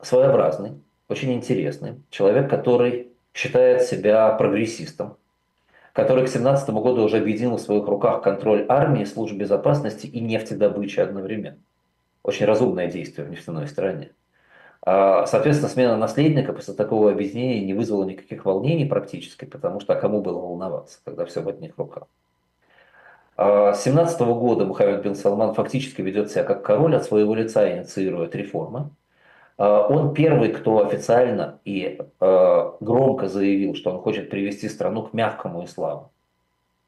своеобразный, очень интересный, человек, который считает себя прогрессистом, который к 2017 году уже объединил в своих руках контроль армии, служб безопасности и нефтедобычи одновременно. Очень разумное действие в нефтяной стране. А, соответственно, смена наследника после такого объединения не вызвала никаких волнений практически, потому что а кому было волноваться, когда все в одних руках. А, с 2017 года Мухаммед бин Салман фактически ведет себя как король, от своего лица инициирует реформы. А, он первый, кто официально и громко заявил, что он хочет привести страну к мягкому исламу,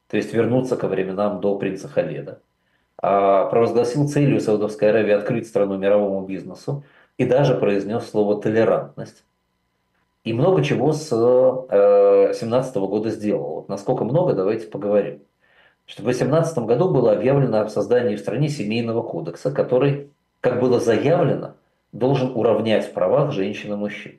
то есть вернуться ко временам до принца Халеда. Провозгласил целью Саудовской Аравии открыть страну мировому бизнесу и даже произнес слово «толерантность». И много чего с 2017 года сделал. Вот насколько много, давайте поговорим. что в 2018 году было объявлено о создании в стране семейного кодекса, который, как было заявлено, должен уравнять в правах женщин и мужчин.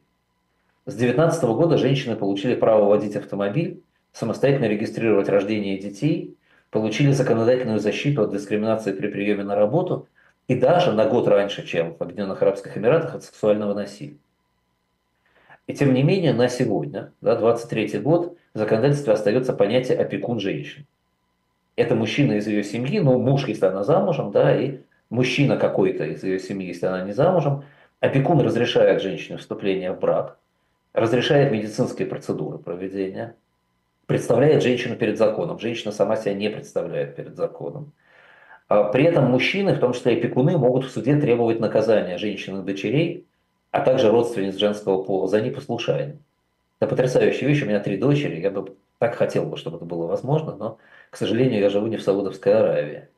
С 2019 года женщины получили право водить автомобиль, самостоятельно регистрировать рождение детей, получили законодательную защиту от дискриминации при приеме на работу и даже на год раньше, чем в Объединенных Арабских Эмиратах, от сексуального насилия. И тем не менее, на сегодня, да, 23 год, в законодательстве остается понятие опекун женщин. Это мужчина из ее семьи, ну, муж, если она замужем, да, и мужчина какой-то из ее семьи, если она не замужем. Опекун разрешает женщине вступление в брак, разрешает медицинские процедуры проведения, представляет женщину перед законом. Женщина сама себя не представляет перед законом. А при этом мужчины, в том числе и опекуны, могут в суде требовать наказания женщин и дочерей а также родственниц женского пола за непослушание. Это потрясающая вещь. У меня три дочери. Я бы так хотел бы, чтобы это было возможно, но, к сожалению, я живу не в Саудовской Аравии.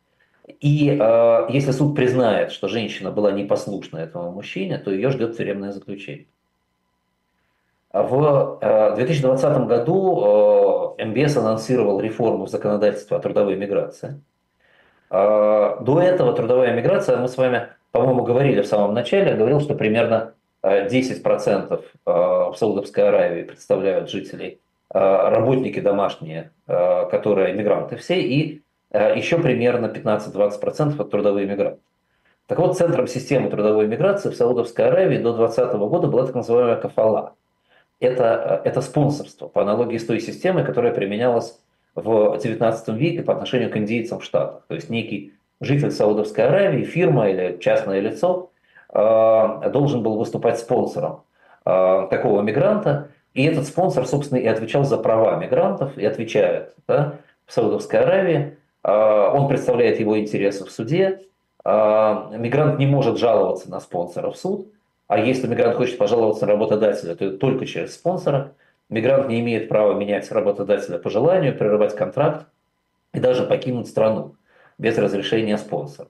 И э, если суд признает, что женщина была непослушна этому мужчине, то ее ждет тюремное заключение. В э, 2020 году э, МБС анонсировал реформу в законодательстве о трудовой миграции. Э, до этого трудовая миграция, мы с вами, по-моему, говорили в самом начале, говорил, что примерно 10% э, в Саудовской Аравии представляют жителей, э, работники домашние, э, которые мигранты все, и еще примерно 15-20% от трудовые мигранты. Так вот, центром системы трудовой миграции в Саудовской Аравии до 2020 года была так называемая кафала. Это, это спонсорство по аналогии с той системой, которая применялась в 19 веке по отношению к индейцам в Штатах. То есть некий житель Саудовской Аравии, фирма или частное лицо Э, должен был выступать спонсором э, такого мигранта, и этот спонсор, собственно, и отвечал за права мигрантов, и отвечает да, в Саудовской Аравии. Э, он представляет его интересы в суде. Мигрант не может жаловаться на спонсора в суд, а если мигрант хочет пожаловаться на работодателя, то только через спонсора. Мигрант не имеет права менять работодателя по желанию, прерывать контракт и даже покинуть страну без разрешения спонсора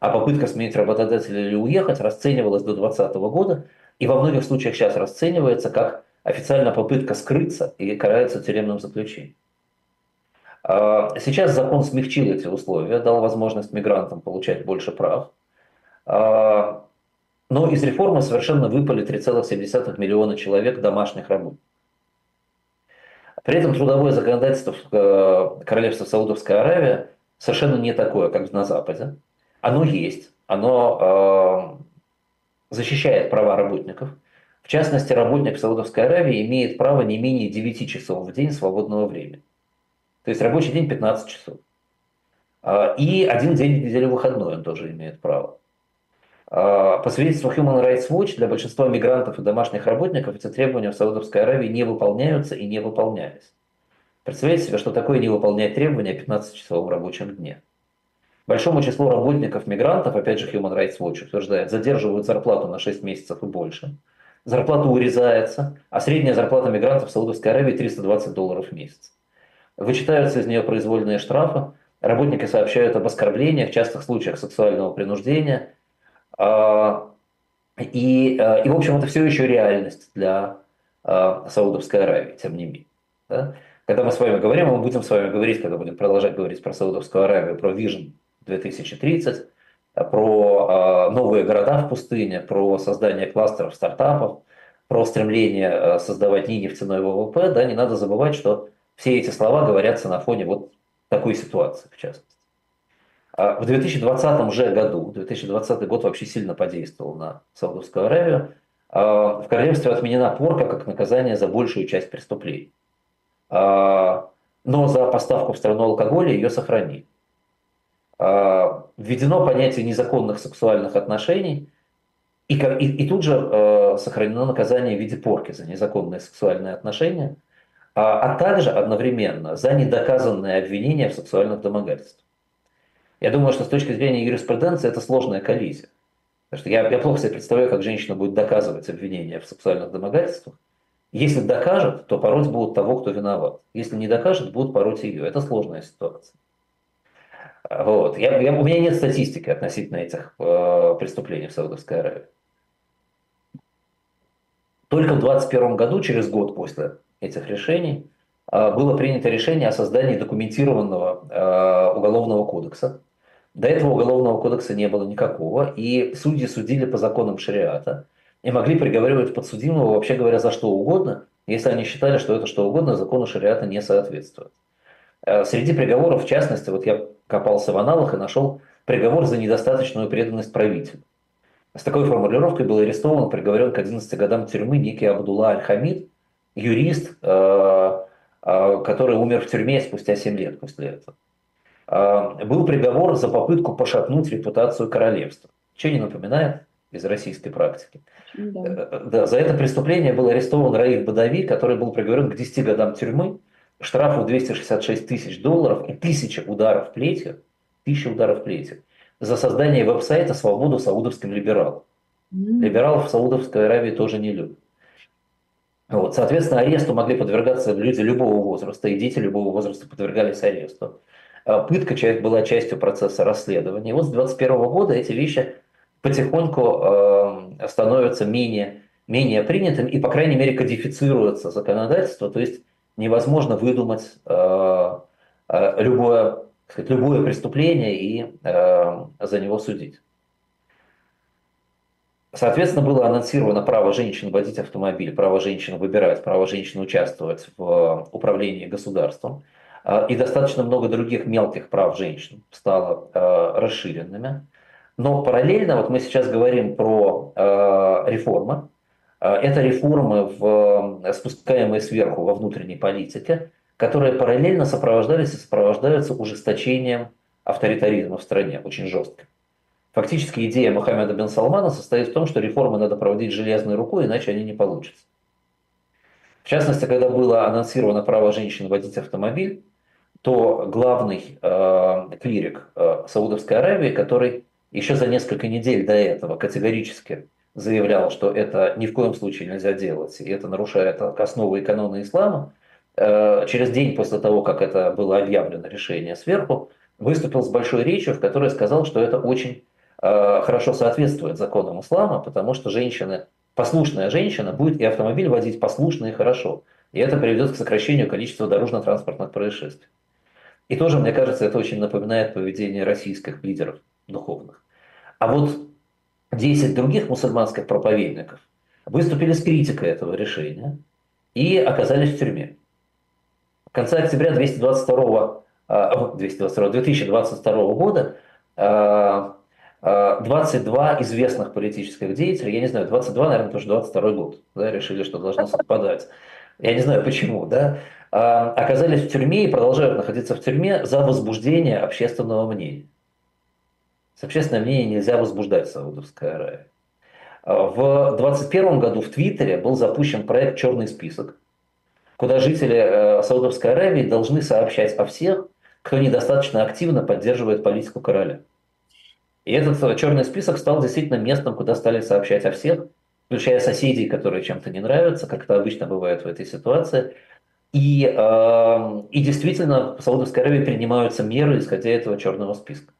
а попытка сменить работодателя или уехать расценивалась до 2020 года и во многих случаях сейчас расценивается как официальная попытка скрыться и карается тюремным заключением. А, сейчас закон смягчил эти условия, дал возможность мигрантам получать больше прав. А, но из реформы совершенно выпали 3,7 миллиона человек домашних работников. При этом трудовое законодательство э, Королевстве Саудовская Аравия совершенно не такое, как на Западе оно есть, оно э, защищает права работников. В частности, работник Саудовской Аравии имеет право не менее 9 часов в день свободного времени. То есть рабочий день 15 часов. Э, и один день в неделю выходной он тоже имеет право. Э, по свидетельству Human Rights Watch, для большинства мигрантов и домашних работников эти требования в Саудовской Аравии не выполняются и не выполнялись. Представляете себе, что такое не выполнять требования 15 часов в рабочем дне? Большому числу работников, мигрантов, опять же Human Rights Watch утверждает, задерживают зарплату на 6 месяцев и больше. Зарплата урезается, а средняя зарплата мигрантов в Саудовской Аравии 320 долларов в месяц. Вычитаются из нее произвольные штрафы, работники сообщают об оскорблениях, частых случаях сексуального принуждения. А, и, э, и в общем, это все еще реальность для э, Саудовской Аравии, тем не менее. Да? Когда мы с вами говорим, мы будем с вами говорить, когда будем продолжать говорить про Саудовскую Аравию, про Vision 2030, э, про э, новые города в пустыне, про создание кластеров стартапов, про стремление создавать не нефтяной ВВП, да, не надо забывать, что все эти слова говорятся на фоне вот такой ситуации, в частности. А в 2020 же году, 2020 год вообще сильно подействовал на Саудовскую Аравию, в королевстве отменена порка как наказание за большую часть преступлений. Но за поставку в страну алкоголя ее сохранили. А, введено понятие незаконных сексуальных отношений, и, и, и тут же сохранено наказание в виде порки за незаконные сексуальные отношения, а, а также одновременно за недоказанные обвинения в сексуальных домогательствах. Я думаю, что с точки зрения юриспруденции это сложная коллизия. Потому что я, я плохо себе представляю, как женщина будет доказывать обвинения в сексуальных домогательствах. Если докажет, то пороть будут того, кто виноват. Если не докажет, будут пороть ее. Это сложная ситуация. Вот. Я, я, у меня нет статистики относительно этих э, преступлений в Саудовской Аравии. Только в 2021 году, через год после этих решений, было принято решение о создании документированного уголовного кодекса. До этого уголовного кодекса не было никакого, и судьи судили по законам шариата и могли приговаривать подсудимого, вообще говоря, за что угодно, если они считали, что это что угодно закону шариата не соответствует. Среди приговоров, в частности, вот я копался в аналах и нашел приговор за недостаточную преданность правителю. С такой формулировкой был арестован, приговорен к 11 годам тюрьмы некий Абдулла Аль-Хамид, юрист, э, э, который умер в тюрьме спустя 7 лет после этого. Э, был приговор за попытку пошатнуть репутацию королевства. Что не напоминает из российской практики. Да. да, за это преступление был арестован Раиф Бадави, который был приговорен к 10 годам тюрьмы, штрафу 266 тысяч долларов и тысяча ударов плетью, тысяча ударов плетью за создание веб-сайта «Свободу саудовским либералам». Либералов в Саудовской Аравии тоже не любят. Вот, соответственно, аресту могли подвергаться люди любого возраста, и дети любого возраста подвергались аресту. А пытка была частью процесса расследования. И вот с 2021 года эти вещи потихоньку э, становятся менее, менее принятыми и, по крайней мере, кодифицируется законодательство. То есть невозможно выдумать э, э, любое сказать, любое преступление и э, за него судить. Соответственно, было анонсировано право женщин водить автомобиль, право женщин выбирать, право женщин участвовать в управлении государством. Э, и достаточно много других мелких прав женщин стало э, расширенными. Но параллельно, вот мы сейчас говорим про э, реформы. Это реформы, в, спускаемые сверху во внутренней политике, которые параллельно сопровождались и сопровождаются ужесточением авторитаризма в стране, очень жестко. Фактически идея Мухаммеда бен Салмана состоит в том, что реформы надо проводить железной рукой, иначе они не получатся. В частности, когда было анонсировано право женщин водить автомобиль, то главный э, клирик э, Саудовской Аравии, который еще за несколько недель до этого категорически заявлял, что это ни в коем случае нельзя делать, и это нарушает основы и каноны ислама, Э, через день после того, как это было объявлено решение сверху, выступил с большой речью, в которой сказал, что это очень э, хорошо соответствует законам ислама, потому что женщины, послушная женщина будет и автомобиль водить послушно и хорошо. И это приведет к сокращению количества дорожно-транспортных происшествий. И тоже, мне кажется, это очень напоминает поведение российских лидеров духовных. А вот 10 других мусульманских проповедников выступили с критикой этого решения и оказались в тюрьме. В конце октября 222, 222, 2022 года 22 а, а, известных политических деятелей, я не знаю, 22, наверное, что 22 год, да, решили, что должно совпадать. Я не знаю почему, да, оказались в тюрьме и продолжают находиться в тюрьме за возбуждение общественного мнения. С общественное мнение нельзя возбуждать в Саудовской Аравии. В 2021 году в Твиттере был запущен проект «Черный список», куда жители э, Саудовской Аравии должны сообщать о всех, кто недостаточно активно поддерживает политику короля. И этот э, черный список стал действительно местом, куда стали сообщать о всех, включая соседей, которые чем-то не нравятся, как это обычно бывает в этой ситуации. И, э, и действительно в Саудовской Аравии принимаются меры, исходя этого черного списка.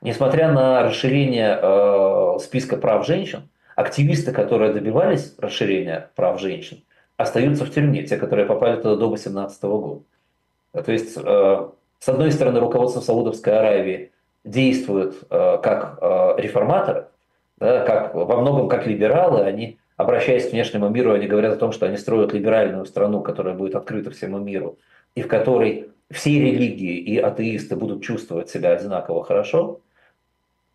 Несмотря на расширение э, списка прав женщин, активисты, которые добивались расширения прав женщин, остаются в тюрьме, те, которые попали туда до 18 года. То есть, э, с одной стороны, руководство Саудовской Аравии действует э, как э, реформаторы, да, как, во многом как либералы, они, обращаясь к внешнему миру, они говорят о том, что они строят либеральную страну, которая будет открыта всему миру, и в которой все религии и атеисты будут чувствовать себя одинаково хорошо,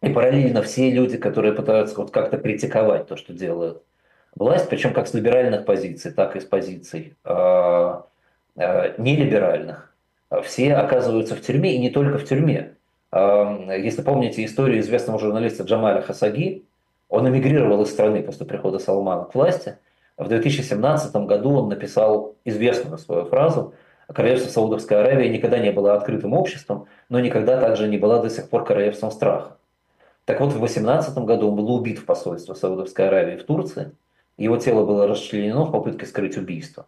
и параллельно все люди, которые пытаются вот как-то критиковать то, что делают власть, причем как с либеральных позиций, так и с позиций э, э, нелиберальных, все оказываются в тюрьме, и не только в тюрьме. Э, если помните историю известного журналиста Джамаля Хасаги, он эмигрировал из страны после прихода Салмана к власти. В 2017 году он написал известную свою фразу «Королевство Саудовской Аравии никогда не было открытым обществом, но никогда также не была до сих пор королевством страха». Так вот, в 2018 году он был убит в посольстве Саудовской Аравии в Турции – его тело было расчленено в попытке скрыть убийство.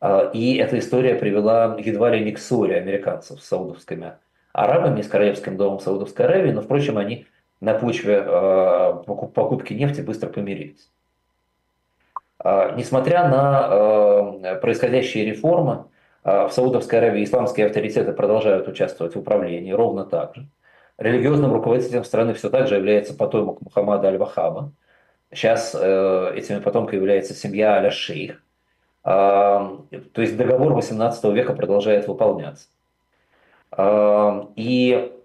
А, и эта история привела едва ли не к ссоре американцев с саудовскими арабами, с Королевским домом Саудовской Аравии, но, впрочем, они на почве а, покупки нефти быстро помирились. А, несмотря на происходящие реформы, В Саудовской Аравии исламские авторитеты продолжают участвовать в управлении ровно так же. Религиозным руководителем страны все так же является потомок Мухаммада Аль-Вахаба. Сейчас э, этими потомками является семья Аля-Шейх. Э, то есть договор 18 века продолжает выполняться. Э, и э,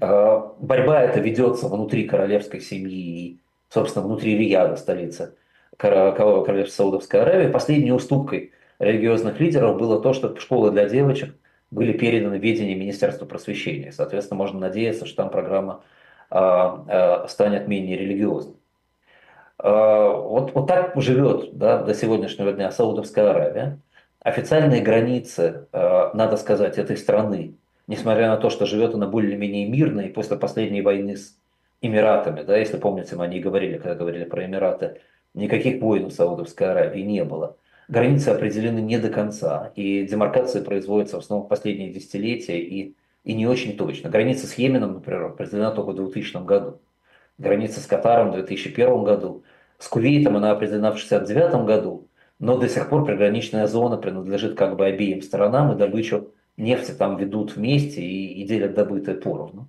борьба эта ведется внутри королевской семьи и, собственно, внутри Рияда, столицы Королевства Саудовской Аравии. Последней уступкой религиозных лидеров было то, что школы для девочек были переданы в ведение Министерства просвещения. Соответственно, можно надеяться, что там программа а, а, станет менее религиозной. А, вот, вот так живет да, до сегодняшнего дня Саудовская Аравия. Официальные границы, надо сказать, этой страны, несмотря на то, что живет она более-менее мирно, и после последней войны с Эмиратами, да, если помните, мы о ней говорили, когда говорили про Эмираты, никаких войн в Саудовской Аравии не было границы определены не до конца, и демаркация производится в основном в последние десятилетия и, и не очень точно. Граница с Йеменом, например, определена только в 2000 году. Граница с Катаром в 2001 году. С Кувейтом она определена в 1969 году, но до сих пор приграничная зона принадлежит как бы обеим сторонам, и добычу нефти там ведут вместе и, и делят добытое поровну.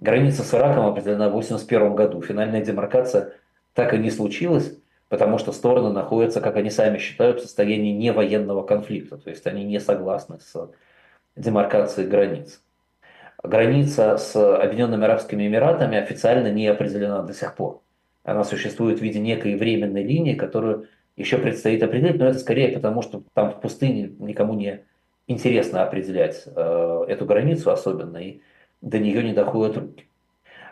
Граница с Ираком определена в 1981 году. Финальная демаркация так и не случилась, потому что стороны находятся, как они сами считают, в состоянии невоенного конфликта, то есть они не согласны с демаркацией границ. Граница с Объединенными Арабскими Эмиратами официально не определена до сих пор. Она существует в виде некой временной линии, которую еще предстоит определить, но это скорее потому, что там в пустыне никому не интересно определять э, эту границу особенно, и до нее не доходят руки.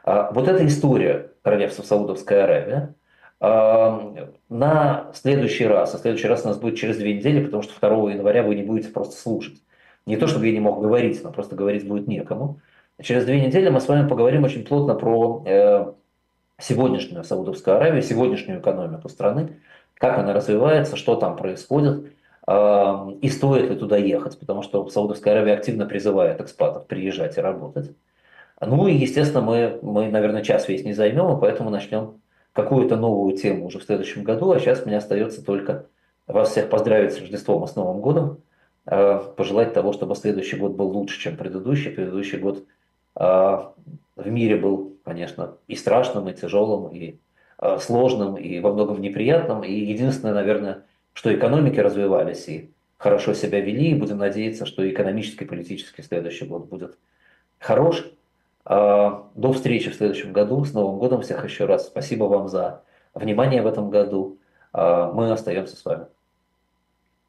А вот эта история королевства Саудовская Аравия, на следующий раз. А следующий раз у нас будет через две недели, потому что 2 января вы не будете просто слушать. Не то, чтобы я не мог говорить, но просто говорить будет некому. Через две недели мы с вами поговорим очень плотно про э, сегодняшнюю Саудовскую Аравию, сегодняшнюю экономику страны, как она развивается, что там происходит, и стоит ли туда ехать, потому что Саудовская Аравия активно призывает экспатов приезжать и работать. Ну и, естественно, мы, мы наверное, час весь не займем, и поэтому начнем какую-то новую тему уже в следующем году, а сейчас мне остается только вас всех поздравить с Рождеством и с Новым годом, э, пожелать того, чтобы следующий год был лучше, чем предыдущий. Предыдущий год э, в мире был, конечно, и страшным, и тяжелым, и э, сложным, и во многом неприятным. И единственное, наверное, что экономики развивались и хорошо себя вели, и будем надеяться, что экономический и политический следующий год будет хорош. А, до встречи в следующем году. С Новым годом всех еще раз. Спасибо вам за внимание в этом году. А, мы остаемся с вами.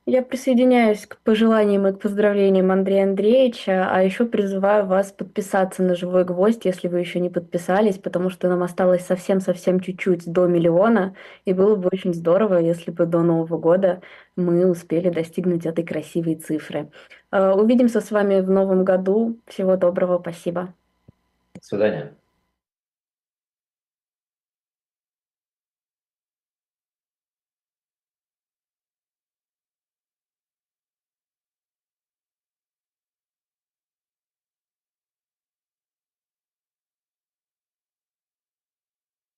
Я присоединяюсь к пожеланиям и к поздравлениям Андрея Андреевича, а еще призываю вас подписаться на «Живой гвоздь», если вы еще не подписались, потому что нам осталось совсем-совсем чуть-чуть до миллиона, и было бы очень здорово, если бы до Нового года мы успели достигнуть этой красивой цифры. А, увидимся с вами в новом году. Всего доброго, спасибо. До свидания.